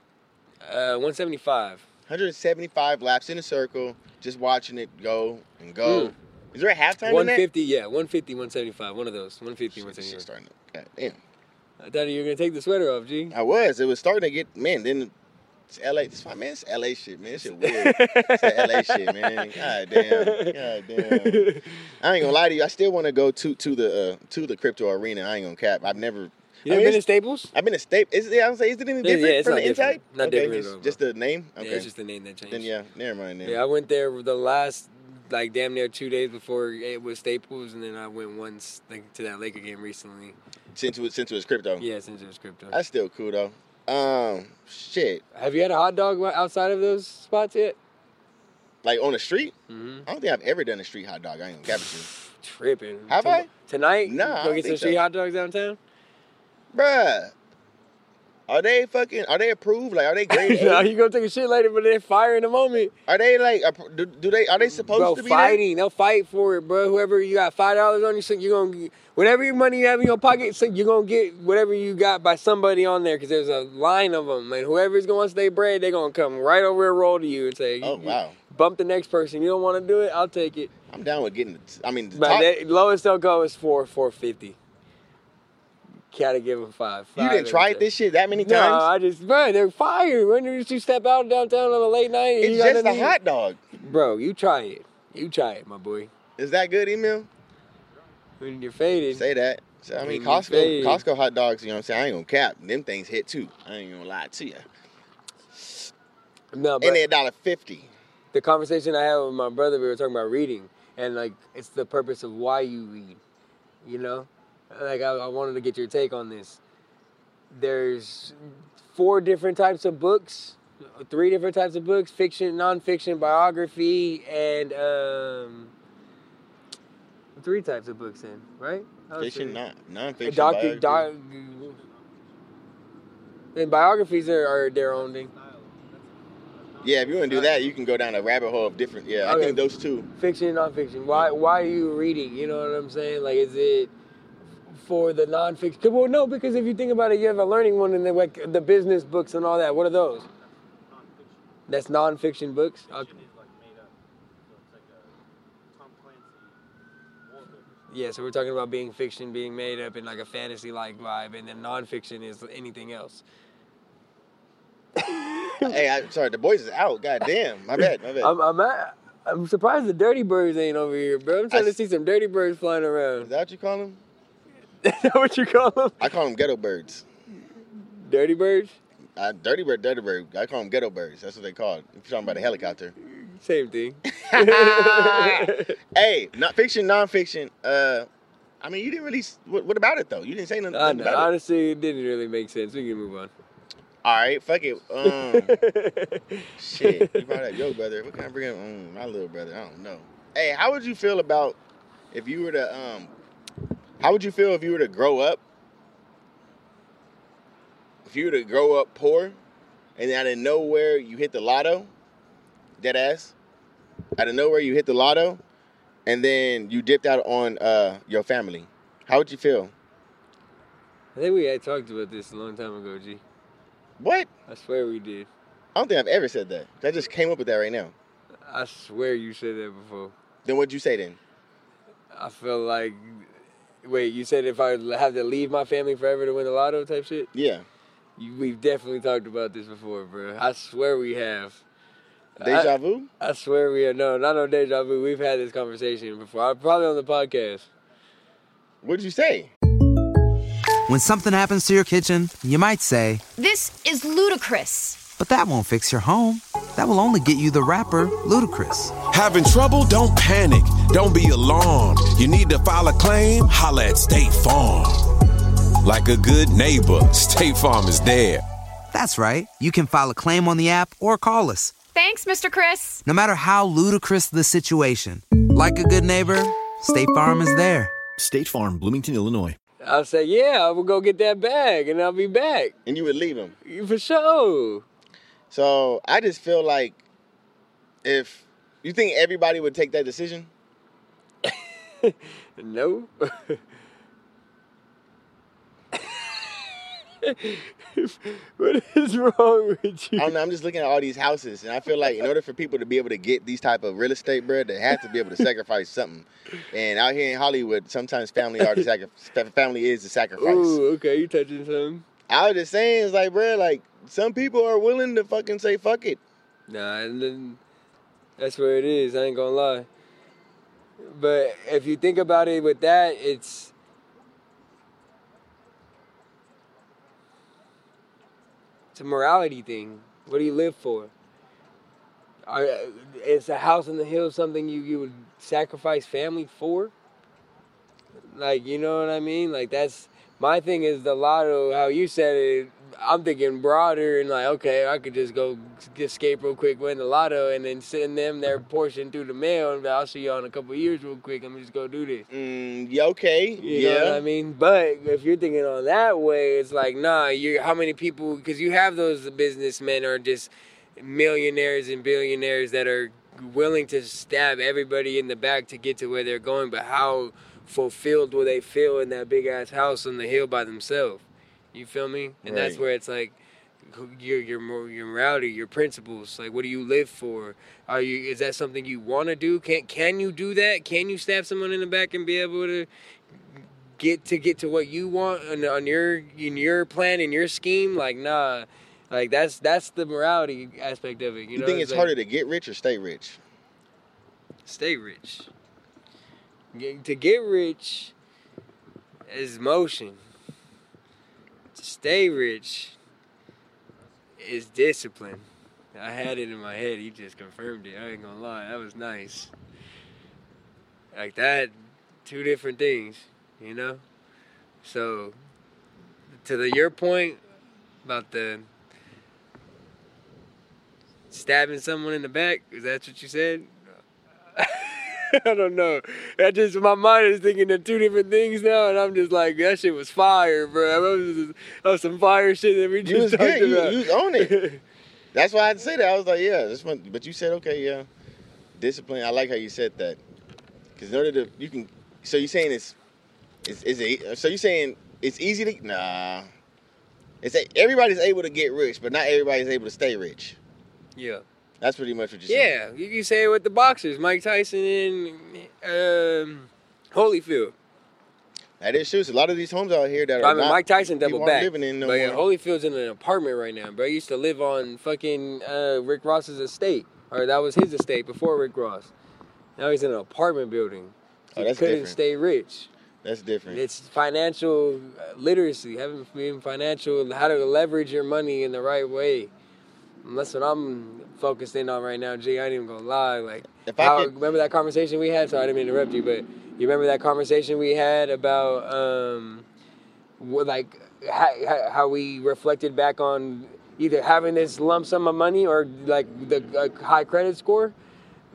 Uh, 175.
175 laps in a circle, just watching it go and go.
Mm.
Is there a halftime in that?
150, yeah, 150, 175. One of those. 150,
Shit, this
175.
starting to, God damn.
I thought you were gonna take the sweater off, G.
I was. It was starting to get man. Then it's LA. It's fine, man. It's LA shit, man. This shit weird. it's LA shit, man. God damn. God damn. I ain't gonna lie to you. I still want to go to to the uh, to the crypto arena. I ain't gonna cap. I've never.
You
I
never
mean,
been to Staples?
I've been to Staples. Is it? I was say, is it any different
yeah,
from the
different.
inside?
Not
okay,
different
Just, just the name. Okay.
Yeah, it's just the name that changed.
then yeah, never mind. Then.
Yeah, I went there the last like damn near two days before it was Staples, and then I went once like, to that Laker game recently.
Since it was, since it was crypto.
Yeah, since it was crypto.
That's still cool though. Um, shit.
Have you had a hot dog outside of those spots yet?
Like on the street?
Mm-hmm.
I don't think I've ever done a street hot dog. I ain't gonna cap you.
Tripping.
Have
Tom-
I?
Tonight?
Nah,
Go get some
think
street
so.
hot dogs downtown?
Bruh. Are they fucking? Are they approved? Like, are they graded?
no, you gonna take a shit later, but they're firing the moment.
Are they like? Do, do they? Are they supposed
bro,
to be
fighting. They'll fight for it, bro. Whoever you got five dollars on you, so you're gonna get whatever your money you have in your pocket. So you're gonna get whatever you got by somebody on there because there's a line of them, and whoever's to stay bread, they're gonna come right over and roll to you and say,
Oh, wow.
Bump the next person. You don't want to do it? I'll take it.
I'm down with getting. The, I mean, the
But
top,
lowest they'll go is four four fifty. Gotta give them five.
You didn't try this shit that many
No,
times?
No, I just, bro, they're fire. When did you step out downtown on a late night? and
it's just a hot dog.
Bro, you try it. You try it, my boy.
Is that good, Emil?
When you're faded.
Say that. So, I mean, Costco. Costco hot dogs. You know what I'm saying? I ain't gonna cap. Them things hit too. I ain't gonna lie to you.
No, but
And they're a dollar fifty.
the conversation I had with my brother, we were talking about reading, and like it's the purpose of why you read. You know, like I, I wanted to get your take on this. There's four different types of books, three different types of books: fiction, nonfiction, biography, and um, three types of books. Then, right?
Fiction,
say.
non-fiction.
Doctor,
biography.
doc, and biographies are, are their own thing.
Yeah, if you want to do that, you can go down a rabbit hole of different. Yeah, I think those two.
Fiction, nonfiction. Why why are you reading? You know what I'm saying? Like, is it for the nonfiction? 'Cause- Well, no, because if you think about it, you have a learning one and then like the business books and all that. What are those? That's nonfiction books. Okay. Yeah, so we're talking about being fiction, being made up in like a fantasy like vibe, and then nonfiction is anything else.
hey, I'm sorry, the boys is out. God damn, my bad, my bad.
I'm I'm, at, I'm surprised the dirty birds ain't over here, bro. I'm trying to see some dirty birds flying around.
is
around.
that what you call them?
Is that what you call them?
I call them ghetto birds.
Dirty birds?
Uh, dirty bird, dirty bird. I call them ghetto birds. That's what they call it. If you're talking about a helicopter.
Same thing.
hey, not fiction, non-fiction. Uh, I mean, you didn't really. What, what about it though? You didn't say nothing,
I
nothing
know.
about it.
Honestly, it didn't really make sense. We can move on.
All right, fuck it. Um, shit, you brought up your brother. What can I bring up? Mm, my little brother. I don't know. Hey, how would you feel about if you were to um? How would you feel if you were to grow up? If you were to grow up poor, and out of nowhere you hit the lotto, dead ass. Out of nowhere you hit the lotto, and then you dipped out on uh your family. How would you feel?
I think we had talked about this a long time ago, G.
What?
I swear we did.
I don't think I've ever said that. I just came up with that right now.
I swear you said that before.
Then what'd you say then?
I feel like. Wait, you said if I have to leave my family forever to win the lotto type shit?
Yeah.
You, we've definitely talked about this before, bro. I swear we have.
Deja
I-
vu?
I swear we have. No, not no deja vu. We've had this conversation before. I, Probably on the podcast.
What'd you say?
When something happens to your kitchen, you might say,
This is ludicrous.
but that won't fix your home. That will only get you the rapper, Ludacris.
Having trouble? Don't panic. Don't be alarmed. You need to file a claim? Holla at State Farm. Like a good neighbor, State Farm is there.
That's right. You can file a claim on the app or call us,
Thanks, Mr. Chris.
no matter how ludicrous the situation. Like a good neighbor, State Farm is there.
State Farm, Bloomington, Illinois.
I'll say, yeah, I will go get that bag and I'll be back.
And you would leave him.
For sure.
So I just feel like if you think everybody would take that decision,
No. what is wrong with you?
I don't know. I'm just looking at all these houses, and I feel like in order for people to be able to get these type of real estate, bro, they have to be able to sacrifice something. And out here in Hollywood, sometimes family are the sacrifice. Family is the sacrifice.
Ooh, okay, you touching something?
I was just saying, it's like, bro, like some people are willing to fucking say fuck it.
Nah, and then that's where it is. I ain't gonna lie. But if you think about it with that, it's it's a morality thing. What do you live for? Are, is a house in the hills something you, you would sacrifice family for? Like, you know what I mean? Like, that's my thing is the lotto, how you said it. I'm thinking broader and like, okay, I could just go escape real quick, win the lotto, and then send them their portion through the mail, and I'll see you all in a couple of years real quick. I'm just go do this.
Mm, yeah, okay.
You
yeah.
I mean? But if you're thinking on that way, it's like, nah, you how many people because you have those businessmen or just millionaires and billionaires that are willing to stab everybody in the back to get to where they're going, but how fulfilled will they feel in that big ass house on the hill by themselves? You feel me? And that's where it's like your your your morality, your principles. Like, what do you live for? Are you is that something you want to do? Can can you do that? Can you stab someone in the back and be able to get to get to what you want on, on your in your plan in your scheme. Like nah, like that's that's the morality aspect of it. You,
You,
know,
think it's
like,
harder to get rich or stay rich?
stay rich. Get, to get rich is motion. To stay rich is discipline. I had it in my head. He just confirmed it. I ain't gonna lie. That was nice. Like that, two different things, you know? So, to the your point about the stabbing someone in the back, is that what you said? I don't know. That just my mind is thinking of two different things now, and I'm just like, that shit was fire, bro. That was, that was some fire shit that we just
You was
talked
good.
About.
you was on it. That's why I had to say that. I was like, yeah, this one. But you said, okay, yeah, discipline. I like how you said that. Because in order to, you can. So you saying it's, it's, is it? So you saying it's easy to? Nah. It's a, everybody's able to get rich, but not everybody's able to stay rich.
yeah.
That's pretty much what you're saying.
Yeah, you can say it with the boxers, Mike Tyson and um, Holyfield.
That is true. So a lot of these homes out here that are
I mean,
not,
Mike Tyson double back.
living in no
but yeah. Holyfield's in an apartment right now, bro. He used to live on fucking uh, Rick Ross's estate, or that was his estate before Rick Ross. Now he's in an apartment building.
Oh,
He
that's
couldn't
different.
stay rich.
That's different.
It's financial uh, literacy, having being financial, how to leverage your money in the right way. That's what I'm focused in on right now, G. I ain't even gonna lie. Like,
If I
how,
could-
remember that conversation we had? Sorry, I didn't mean to interrupt you, but you remember that conversation we had about, um, what, like, how, how we reflected back on either having this lump sum of money or like the uh, high credit score?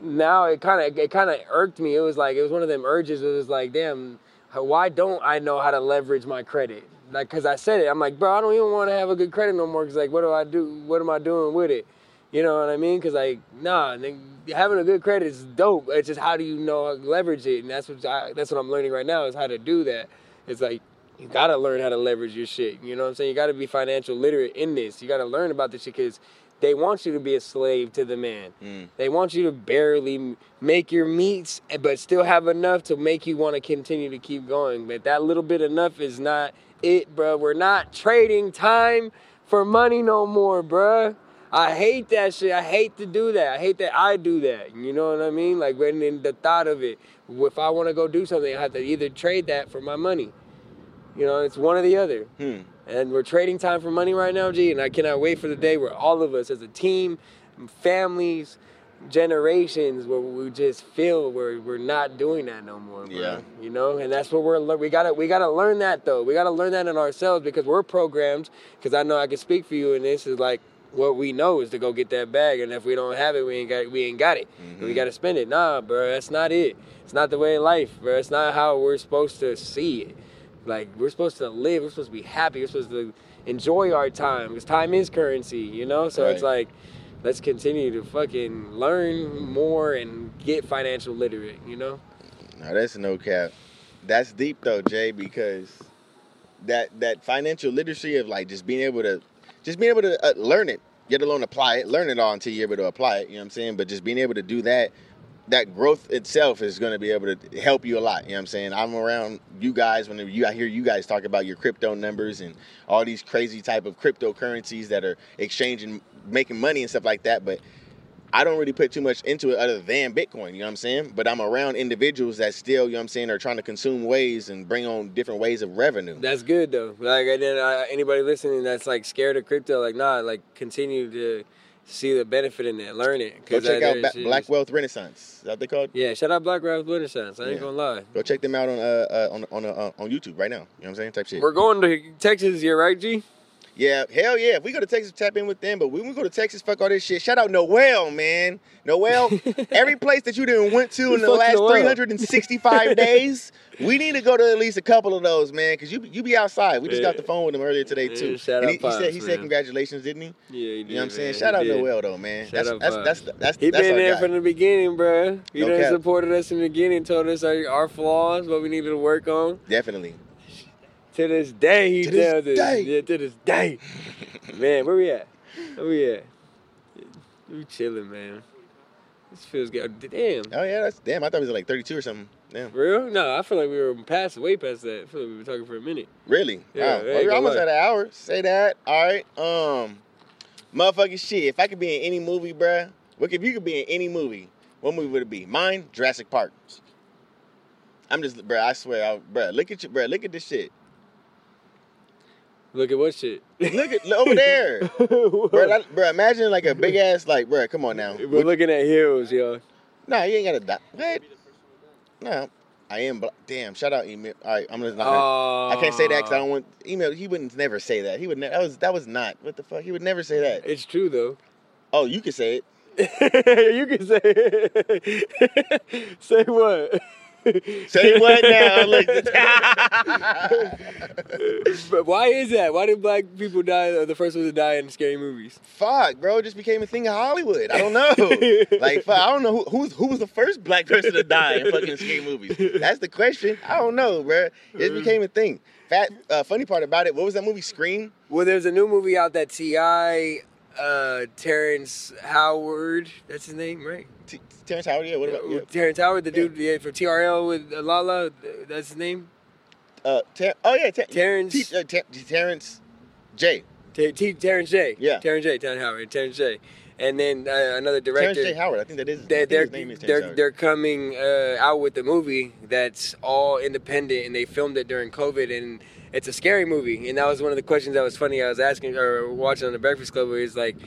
now it kind of it kind of irked me. It was like it was one of them urges. It was like, damn, why don't I know how to leverage my credit? Like, cause I said it. I'm like, bro, I don't even want to have a good credit no more. Cause like, what do I do? What am I doing with it? You know what I mean? Cause like, nah, having a good credit is dope. It's just how do you know how to leverage it? And that's what I, that's what I'm learning right now is how to do that. It's like you gotta learn how to leverage your shit. You know what I'm saying? You gotta be financial literate in this. You gotta learn about this shit because they want you to be a slave to the man.
Mm.
They want you to barely make your meats, but still have enough to make you want to continue to keep going. But that little bit enough is not it, bro. We're not trading time for money no more, bro. I hate that shit. I hate to do that. I hate that I do that. You know what I mean? Like when in the thought of it, if I want to go do something, I have to either trade that for my money. You know, it's one or the other.
Hmm.
And we're trading time for money right now, G. And I cannot wait for the day where all of us as a team, families, generations, where we just feel we're, we're not doing that no more. Bro.
Yeah.
You know, and that's what we're we gotta we gotta learn that though. We gotta learn that in ourselves because we're programmed. Because I know I can speak for you, and this is like what we know is to go get that bag, and if we don't have it, we ain't got we ain't got it. And we mm-hmm. gotta spend it. Nah, bro, that's not it. It's not the way of life, bro. It's not how we're supposed to see it. Like we're supposed to live. We're supposed to be happy. We're supposed to enjoy our time because time is currency, you know. So it's like, let's continue to fucking learn more and get financial literate, you know.
No, that's no cap. That's deep though, Jay, because that that financial literacy of like just being able to just being able to uh, learn it, get alone apply it, learn it all until you're able to apply it. You know what I'm saying? But just being able to do that, that growth itself is going to be able to help you a lot. You know what I'm saying? I'm around you guys whenever you I hear you guys talk about your crypto numbers and all these crazy type of cryptocurrencies that are exchanging, making money and stuff like that, but. I don't really put too much into it other than Bitcoin, you know what I'm saying? But I'm around individuals that still, you know what I'm saying, are trying to consume ways and bring on different ways of revenue.
That's good though. Like, and then uh, anybody listening that's like scared of crypto, like, nah, like continue to see the benefit in it, learn it.
Go check
that-
out Ba- Black Wealth Renaissance. Is that what they called?
Yeah, shout out Black Wealth Renaissance. I ain't
Yeah.
gonna lie.
Go check them out on uh, uh on on uh, on YouTube right now. You know what I'm saying? Type shit.
We're going to Texas year, right, G?
Yeah, hell yeah. If we go to Texas, tap in with them. But when we go to Texas, fuck all this shit. Shout out Noel, man. Noel, every place that you didn't went to in the last
Noel.
365 days, we need to go to at least a couple of those, man. Cause you you be outside. We just got the phone with him earlier today
Yeah,
too.
shout
and
out
he, he said he
Pops,
said congratulations, didn't he?
Yeah, he
You know what I'm saying?
man.
Shout
He
out
did.
Noel though, man.
Shout
That's
out
that's,
Pops.
that's that's
He
that's
been there
guy.
from the beginning, bruh. He
No
done
cap.
supported us in the beginning, told us our, our flaws, what we needed to work on.
Definitely.
To this day, he
To this
tells us.
day.
Yeah, to this day. man, where we at? Where we at? We chilling, man. This feels good. Damn.
Oh yeah, that's damn. I thought it was like 32 or something.
For real? No, I feel like we were past, way past that. I feel like we were talking for a minute.
Really?
Yeah, I
well, you're almost at an hour. Say that. All right. Um, motherfucking shit. If I could be in any movie, bruh, look, if you could be in any movie, what movie would it be? Mine, Jurassic Park. I'm just, bruh. I swear, I, bruh. Look at you, bruh. Look at this shit.
Look at what shit?
Look at over there, bruh. That, bruh, imagine like a big ass, like, bruh. Come on now.
We're looking at hills, yo.
Nah, you ain't gotta die. What? No, I am. Bla- Damn. Shout out Emil. All right, I'm just not. Gonna, I can't say that because I don't want Emil. He wouldn't never say that. He would. Ne- that was that was not. What the fuck? He would never say that.
It's true though.
Oh, you can say it.
you can say it. say what?
Say what now?
But why is that? Why do black people die? The first ones to die in scary movies?
fuck, bro. It just became a thing in Hollywood. I don't know. like, fuck, I don't know who who's, who was the first black person to die in fucking scary movies. That's the question. I don't know, bro. It just became a thing. Fat. Uh, funny part about it. What was that movie? Scream.
Well, there's a new movie out that Ti, uh, Terrence Howard, that's his name, right?
T- Terrence Howard. Yeah. What about? Yeah.
Terrence Howard, the dude yeah, from TRL with uh, Lala, that's his name.
Uh, Ter- oh yeah, Ter-
Terrence.
T- uh, Ter- Terrence J.
T- T- Terrence J.
Yeah.
Terrence J. Terrence Howard. Terrence J. And then uh, another director.
Terrence J. Howard. I think that is.
They're, they're,
his name is Terrence
they're,
Howard.
they're coming uh, out with a movie that's all independent and they filmed it during COVID and it's a scary movie. And that was one of the questions that was funny I was asking or watching on the Breakfast Club where it's like,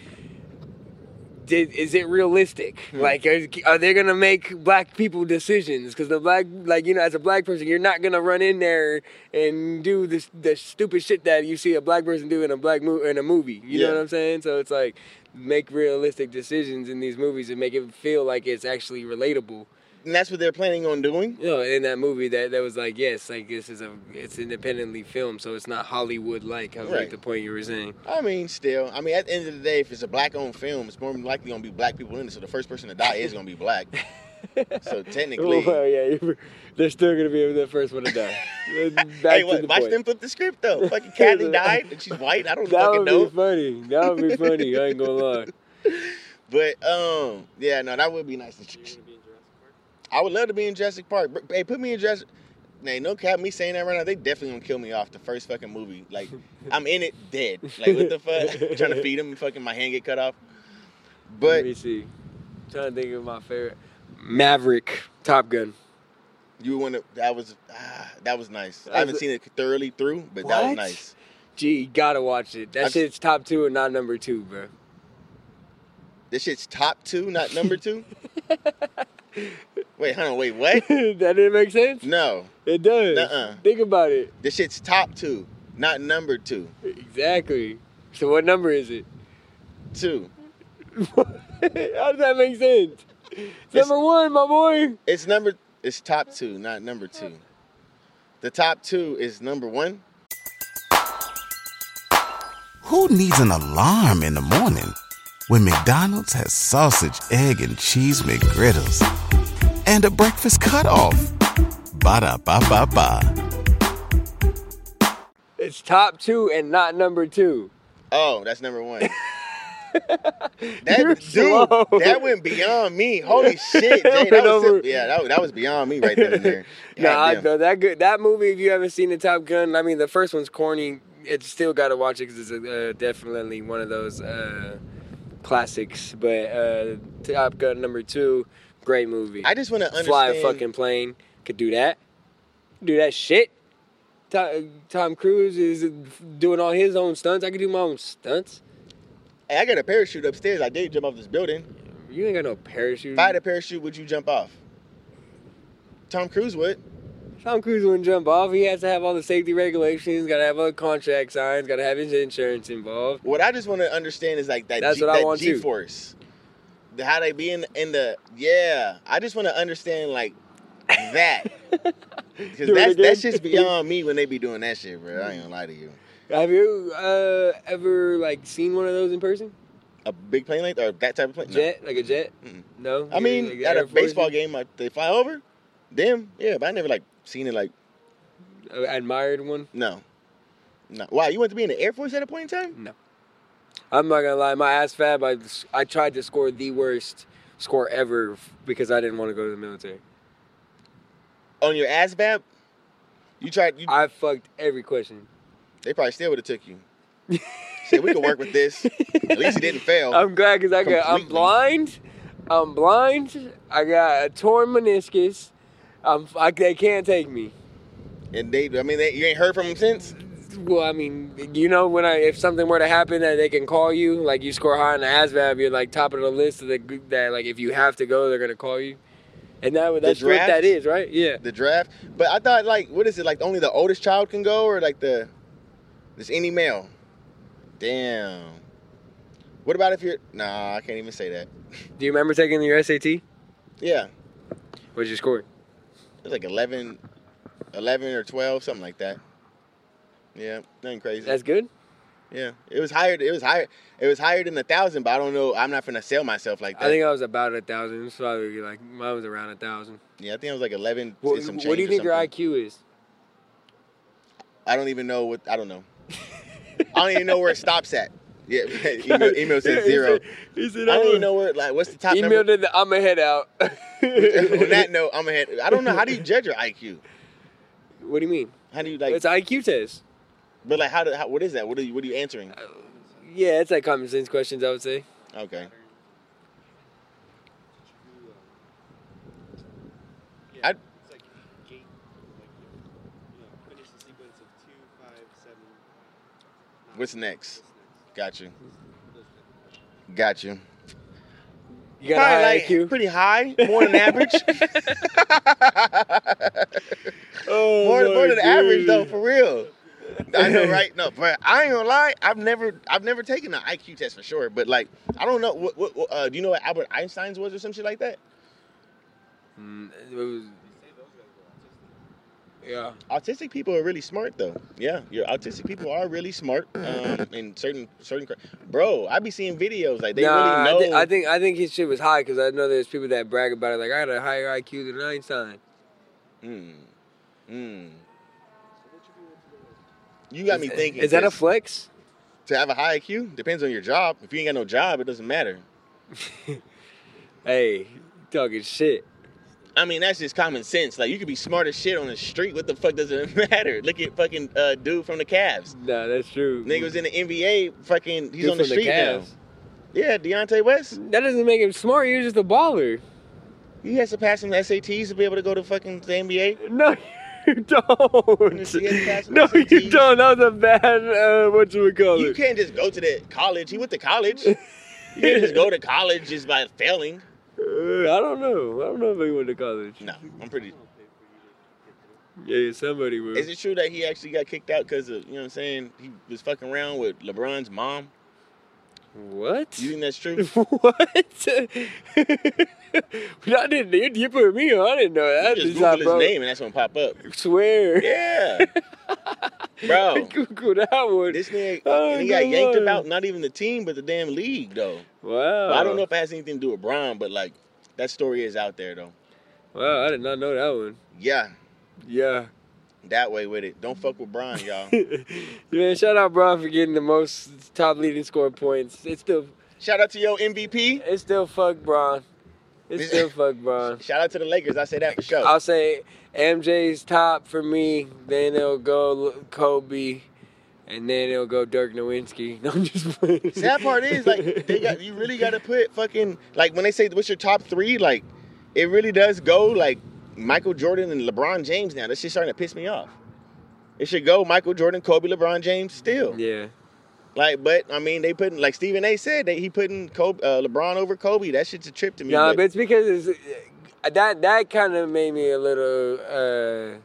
did, is it realistic?
Hmm.
Like, are, are they gonna make black people decisions? Because the black, like you know, as a black person, you're not gonna run in there and do this the stupid shit that you see a black person do in a black movie in a movie. You
Yeah.
know what I'm saying? So it's like make realistic decisions in these movies and make it feel like it's actually relatable.
and that's what they're planning on doing.
You know, in that movie that that was like, yes, like this is a it's independently filmed, so it's not Hollywood like. I
Right.
like the point you were saying.
I mean, still, I mean, at the end of the day, if it's a black-owned film, it's more likely gonna be black people in it. So the first person to die is gonna be black. so technically,
well, yeah, they're still gonna be the first one to die. Back
hey,
to
what,
the
watch
point.
them flip the script though. Fucking Kathy died and she's white. I don't fucking know.
That would be funny. That would be funny. I ain't gonna lie.
But um, yeah, no, that would be nice. I would love to be in Jurassic Park. Br- Hey, put me in Jurassic. Nah, no cap. Me saying that right now, they definitely gonna kill me off the first fucking movie. Like, I'm in it dead. Like, what the fuck? Trying to feed him, and fucking my hand get cut off. But let
me see. trying to think of my favorite. Maverick, Top Gun.
you want to? That was ah, that was nice. I haven't
a-
seen it thoroughly through, but that was nice.
Gee, you gotta watch it. That
I've-
shit's top two and not number two, bro.
This shit's top two, not number two. wait, hold on. Wait, what?
that didn't make sense.
No,
It does.
Nuh-uh.
Think about it.
this shit's top two, not number two.
Exactly. So what number is it?
Two.
How does that make sense? It's number one, my boy.
It's number. It's top two, not number two. The top two is number one.
Who needs an alarm in the morning when McDonald's has sausage, egg, and cheese McGriddles and a breakfast cutoff? Ba da ba ba ba.
It's top two and not number two.
Oh, that's number one.
You're
That
slow.
dude, that went beyond me. Holy shit, Jay, that was yeah, that, was- that was beyond me right then and there.
Nah, no, that good. That movie, if you haven't seen the Top Gun, I mean, the first one's corny. It's still got to watch it because it's uh, definitely one of those uh, classics. But uh, Top Gun number two, great movie.
I just want to
Fly a fucking plane. Could do that. Do that shit. Tom, Tom Cruise is doing all his own stunts. I could do my own stunts.
Hey, I got a parachute upstairs. I did jump off this building.
You ain't got no parachute.
If I had a parachute, would you jump off? Tom Cruise would.
Tom Cruise wouldn't jump off. He has to have all the safety regulations. Got to have a contract signed. Got to have his insurance involved.
What I just want to understand is like that.
That's
G,
what I want too.
G-force. The- How they be in in the yeah. I just want to understand like that because that's that's just beyond me when they be doing that shit, bro. I ain't gonna lie to you.
Have you uh, ever like seen one of those in person?
A big plane like or that type of plane? No.
Jet, like a jet? No.
I mean,
Like
at
Air
a
Force?
baseball game, like, they fly over. Them, yeah, but I never like seen it like
admired one.
no, no. Wow, you went to be in the Air Force at a point in time?
No. I'm not gonna lie. My ASVAB. I I tried to score the worst score ever because I didn't want to go to the military.
on your ASVAB, you tried. You,
I fucked every question.
They probably still would have took you. Said we could work with this. At least he didn't fail.
I'm glad because I got. I'm blind. I'm blind. I got a torn meniscus. I'm. I, they can't take me.
And they, I mean, they, you ain't heard from him since.
Well, I mean, you know, when I if something were to happen that they can call you, like you score high on the ASVAB, you're like top of the list of the group that like if you have to go, they're gonna call you. And that that's what that is, right? Yeah.
The draft. But I thought like, what is it like? Only the oldest child can go, or like the, there's any male. Damn. What about if you're? Nah, I can't even say that.
Do you remember taking your SAT?
Yeah,
What'd you score?
it was like 11, 11 or twelve, something like that. Yeah, nothing crazy.
That's good.
Yeah, it was higher. It was higher. It was higher than a thousand, but I don't know. I'm not gonna sell myself like that.
I think I was about a thousand. It's probably like mine was around a thousand.
yeah, I think I was like eleven.
What, what do you think your. IQ is?
I don't even know what. I don't know. I don't even know where it stops at. Yeah, Emil, Emil says
He
zero.
said- he said,
I don't even know where. Like, what's the top
Emil
number?
did the I'm a head out.
On that note, I'm ahead. I don't know. How do you judge your IQ?
What do you mean?
How do you like?
It's IQ test.
But like, how do? How, what is that? What are you? What are you answering?
Yeah, it's like common sense questions. I would say.
Okay. What's next? Got you. Got you.
You got a
Probably
high
like
IQ.
Pretty high, more than average.
Oh
more,
my
more than average though, for real. I know, right? No, but I ain't gonna lie. I've never, I've never taken an IQ test for sure. But like, I don't know. What, what, what, uh, do you know what Albert Einstein's was or some shit like that?
Mm, it was- yeah.
Autistic people are really smart though. Yeah, your autistic people are really smart. Um, in certain certain, bro, I be seeing videos like they
nah,
really know.
I, thi- I think I think his shit was high because I know there's people that brag about it. Like I got a higher IQ than Einstein.
Mm. Mm. You got me thinking.
Is that a flex?
To have a high IQ depends on your job. If you ain't got no job, it doesn't matter.
Hey, talking shit.
I mean, that's just common sense. Like you could be smart as shit on the street. What the fuck does it matter? Look at fucking uh, dude from the Cavs.
Nah, that's true.
Nigga was in the NBA. Fucking, he's
Dude
on the
from the
street now. Yeah, Delonte West.
That doesn't make him smart. You're just a baller.
He has to pass some SATs to be able to go to fucking the NBA.
No, you don't.
He had to pass some
No, you don't. That was a bad. Uh, what you would call it?
You can't just go to the college. He went to college. You can't just go to college just by failing.
Uh, I don't know. I don't know if he went to college.
No, I'm pretty.
Yeah, somebody would.
Is it true that he actually got kicked out because of you know what I'm saying? He was fucking around with LeBron's mom.
What?
You think that's true?
what? I didn't. You, you put me on. I didn't know that.
You just Google
bro.
his name and that's gonna pop up.
Swear.
Yeah, bro.
Google that one.
This nigga,
Oh,
he got yanked about not even the team, but the damn league though.
Wow.
But I don't know if it has anything to do with Bron, but like that story is out there though.
Wow, I did not know that one.
Yeah,
Yeah.
That way with it. Don't fuck with Bron, y'all.
Man, shout out Bron for getting the most top leading score points. It's still
Shout out to your MVP.
it's still fuck Bron. It's still fuck Bron.
Shout out to the Lakers. I say that for sure.
I'll say MJ's top for me. Then it'll go Kobe, and then it'll go Dirk Nowitzki. No, I'm just playing.
Sad part is like they got you really got to put fucking like when they say what's your top three, like it really does go like Michael Jordan and LeBron James. Now this shit's starting to piss me off. It should go Michael Jordan, Kobe, LeBron James still.
Yeah.
Like, but I mean, they putting like Stephen A. said that he putting Kobe, uh, LeBron over Kobe. That shit's a trip to me.
Nah,
but-
but it's because it's, that that kind of made me a little uh,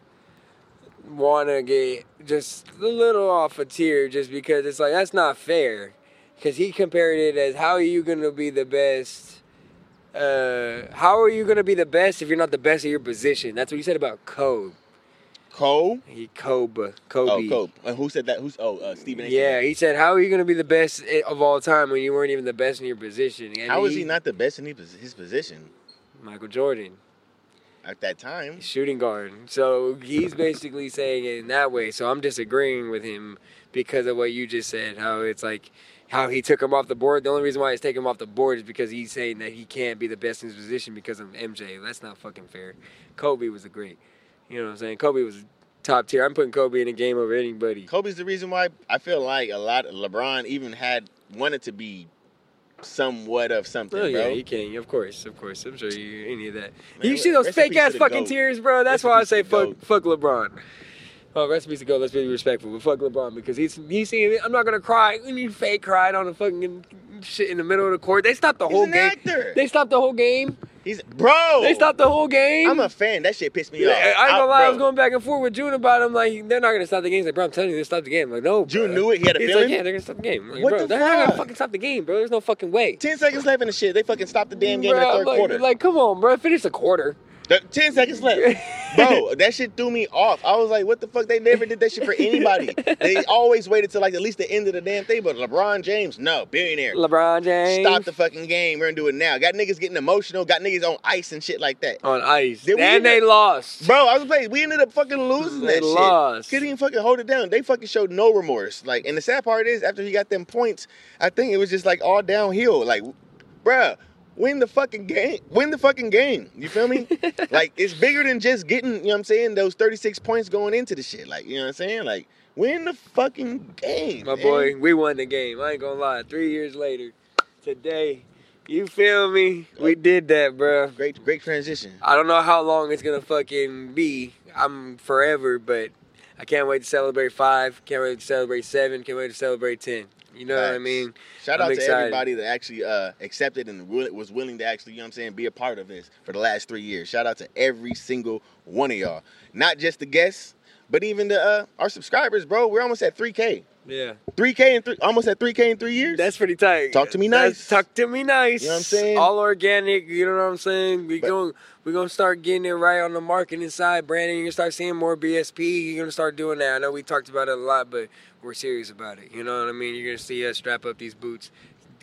want to get just a little off a tier, just because it's like that's not fair. Because he compared it as how are you gonna be the best? Uh, how are you gonna be the best if you're not the best at your position? That's what you said about Kobe.
Cole.
He Kobe. Kobe.
Oh, Kobe. And who said that? Who's oh uh, Stephen A.
Yeah, he said, "How are you going to be the best of all time when you weren't even the best in your position?" And
How is he not the best in his his position
Michael Jordan,
at that time?
shooting guard. So he's basically saying it in that way. So I'm disagreeing with him because of what you just said. How it's like how he took him off the board. The only reason why he's taking him off the board is because he's saying that he can't be the best in his position because of MJ. That's not fucking fair. Kobe was a great. You know what I'm saying? Kobe was top tier. I'm putting Kobe in a game over anybody.
Kobe's the reason why I feel like a lot of LeBron even had wanted to be somewhat of something,
Oh yeah,
bro.
you can. Of course, of course. I'm sure you any of that.
Man,
you see those fake ass fucking
GOAT.
tears, bro. That's
Rest
why I say fuck fuck LeBron. Oh, recipes to go. Let's be respectful, but fuck LeBron because he's he's seeing. I'm not gonna cry. You fake cried on the fucking shit in the middle of the court. They stopped the
He's
whole game.
actor.
They stopped the whole game.
He's bro.
They stopped the whole game.
I'm a fan. That shit pissed me
Yeah,
off.
I ain't gonna lie, I was going back and forth with June about him. Like, they're not gonna stop the game. He's like, bro, I'm telling you, they stopped the game. I'm like, no.
June knew it? He had a
He's
feeling?
Like, yeah, they're gonna stop the game. I'm like,
What
bro,
the
they're not gonna fucking stop the game, bro. There's no fucking way.
Ten seconds left in the shit. They fucking stopped the damn game in the third
like,
quarter.
Like, come on, bro. Finish the quarter.
The- Ten seconds left, bro. That shit threw me off. I was like, "What the fuck?" They never did that shit for anybody. they always waited till like at least the end of the damn thing. But LeBron James, no, billionaire.
LeBron James.
Stop the fucking game. We're gonna do it now. Got niggas getting emotional. Got niggas on ice and shit like that.
On ice.
We
and they
up-
lost.
Bro, I was playing. We ended up fucking losing
They
that
lost.
shit. Couldn't even fucking hold it down. They fucking showed no remorse. Like, and the sad part is, after he got them points, I think it was just like all downhill. Like, bruh, win the fucking game. Win the fucking game. You feel me? like, it's bigger than just getting, you know what I'm saying, those 36 points going into the shit. Like, you know what I'm saying? Like, win the fucking game.
My
man.
boy, we won the game. I ain't gonna lie. Three years later, today, you feel me? We did that, bro.
Great, great transition.
I don't know how long it's gonna fucking be. I'm forever, but I can't wait to celebrate five. Can't wait to celebrate seven. Can't wait to celebrate ten. You know what I mean?
Shout
I'm
out to
excited.
everybody that actually uh, accepted and will, was willing to actually, you know what I'm saying, be a part of this for the last three years. Shout out to every single one of y'all. Not just the guests, but even the uh, our subscribers, bro. We're almost at 3K.
Yeah.
3K in three, almost at 3K in three years.
That's pretty tight.
Talk to me
That's-
nice.
Talk to me nice.
You know what I'm saying?
All organic. You know what I'm saying? We going we gonna start getting it right on the marketing side. Brandon, you're gonna start seeing more BSP. You're gonna start doing that. I know we talked about it a lot, but we're serious about it. You know what I mean? You're gonna see us strap up these boots,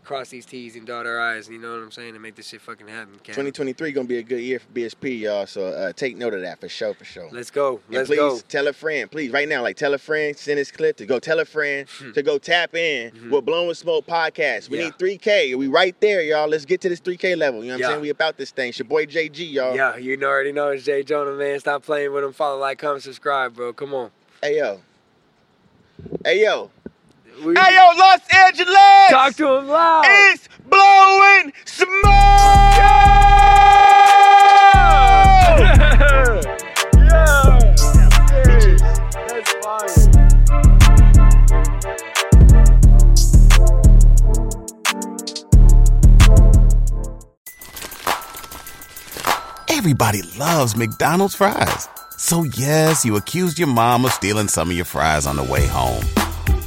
cross these T's, and dot our I's. You know what I'm saying? And make this shit fucking happen. Cam.
2023 gonna be a good year for BSP, y'all. So uh, take note of that for sure, for sure.
Let's go.
And
Let's
please
go.
tell a friend, please, right now, like tell a friend, send this clip to go tell a friend to go tap in with Blown with Smoke podcast. We
Mm-hmm. Yeah.
need 3K. We right there, y'all. Let's get to this 3K level. You know what
Yeah.
I'm saying? We about this thing. It's your boy JG, y'all.
Yeah, you already know it's J'Jonah, man. Stop playing with him. Follow, like, comment, subscribe, bro. Come on.
Hey yo. Hey yo.
We-
Hey yo, Los Angeles!
Talk to him loud.
It's blowing
That's fire.
Everybody loves McDonald's fries. So yes, you accused your mom of stealing some of your fries on the way home.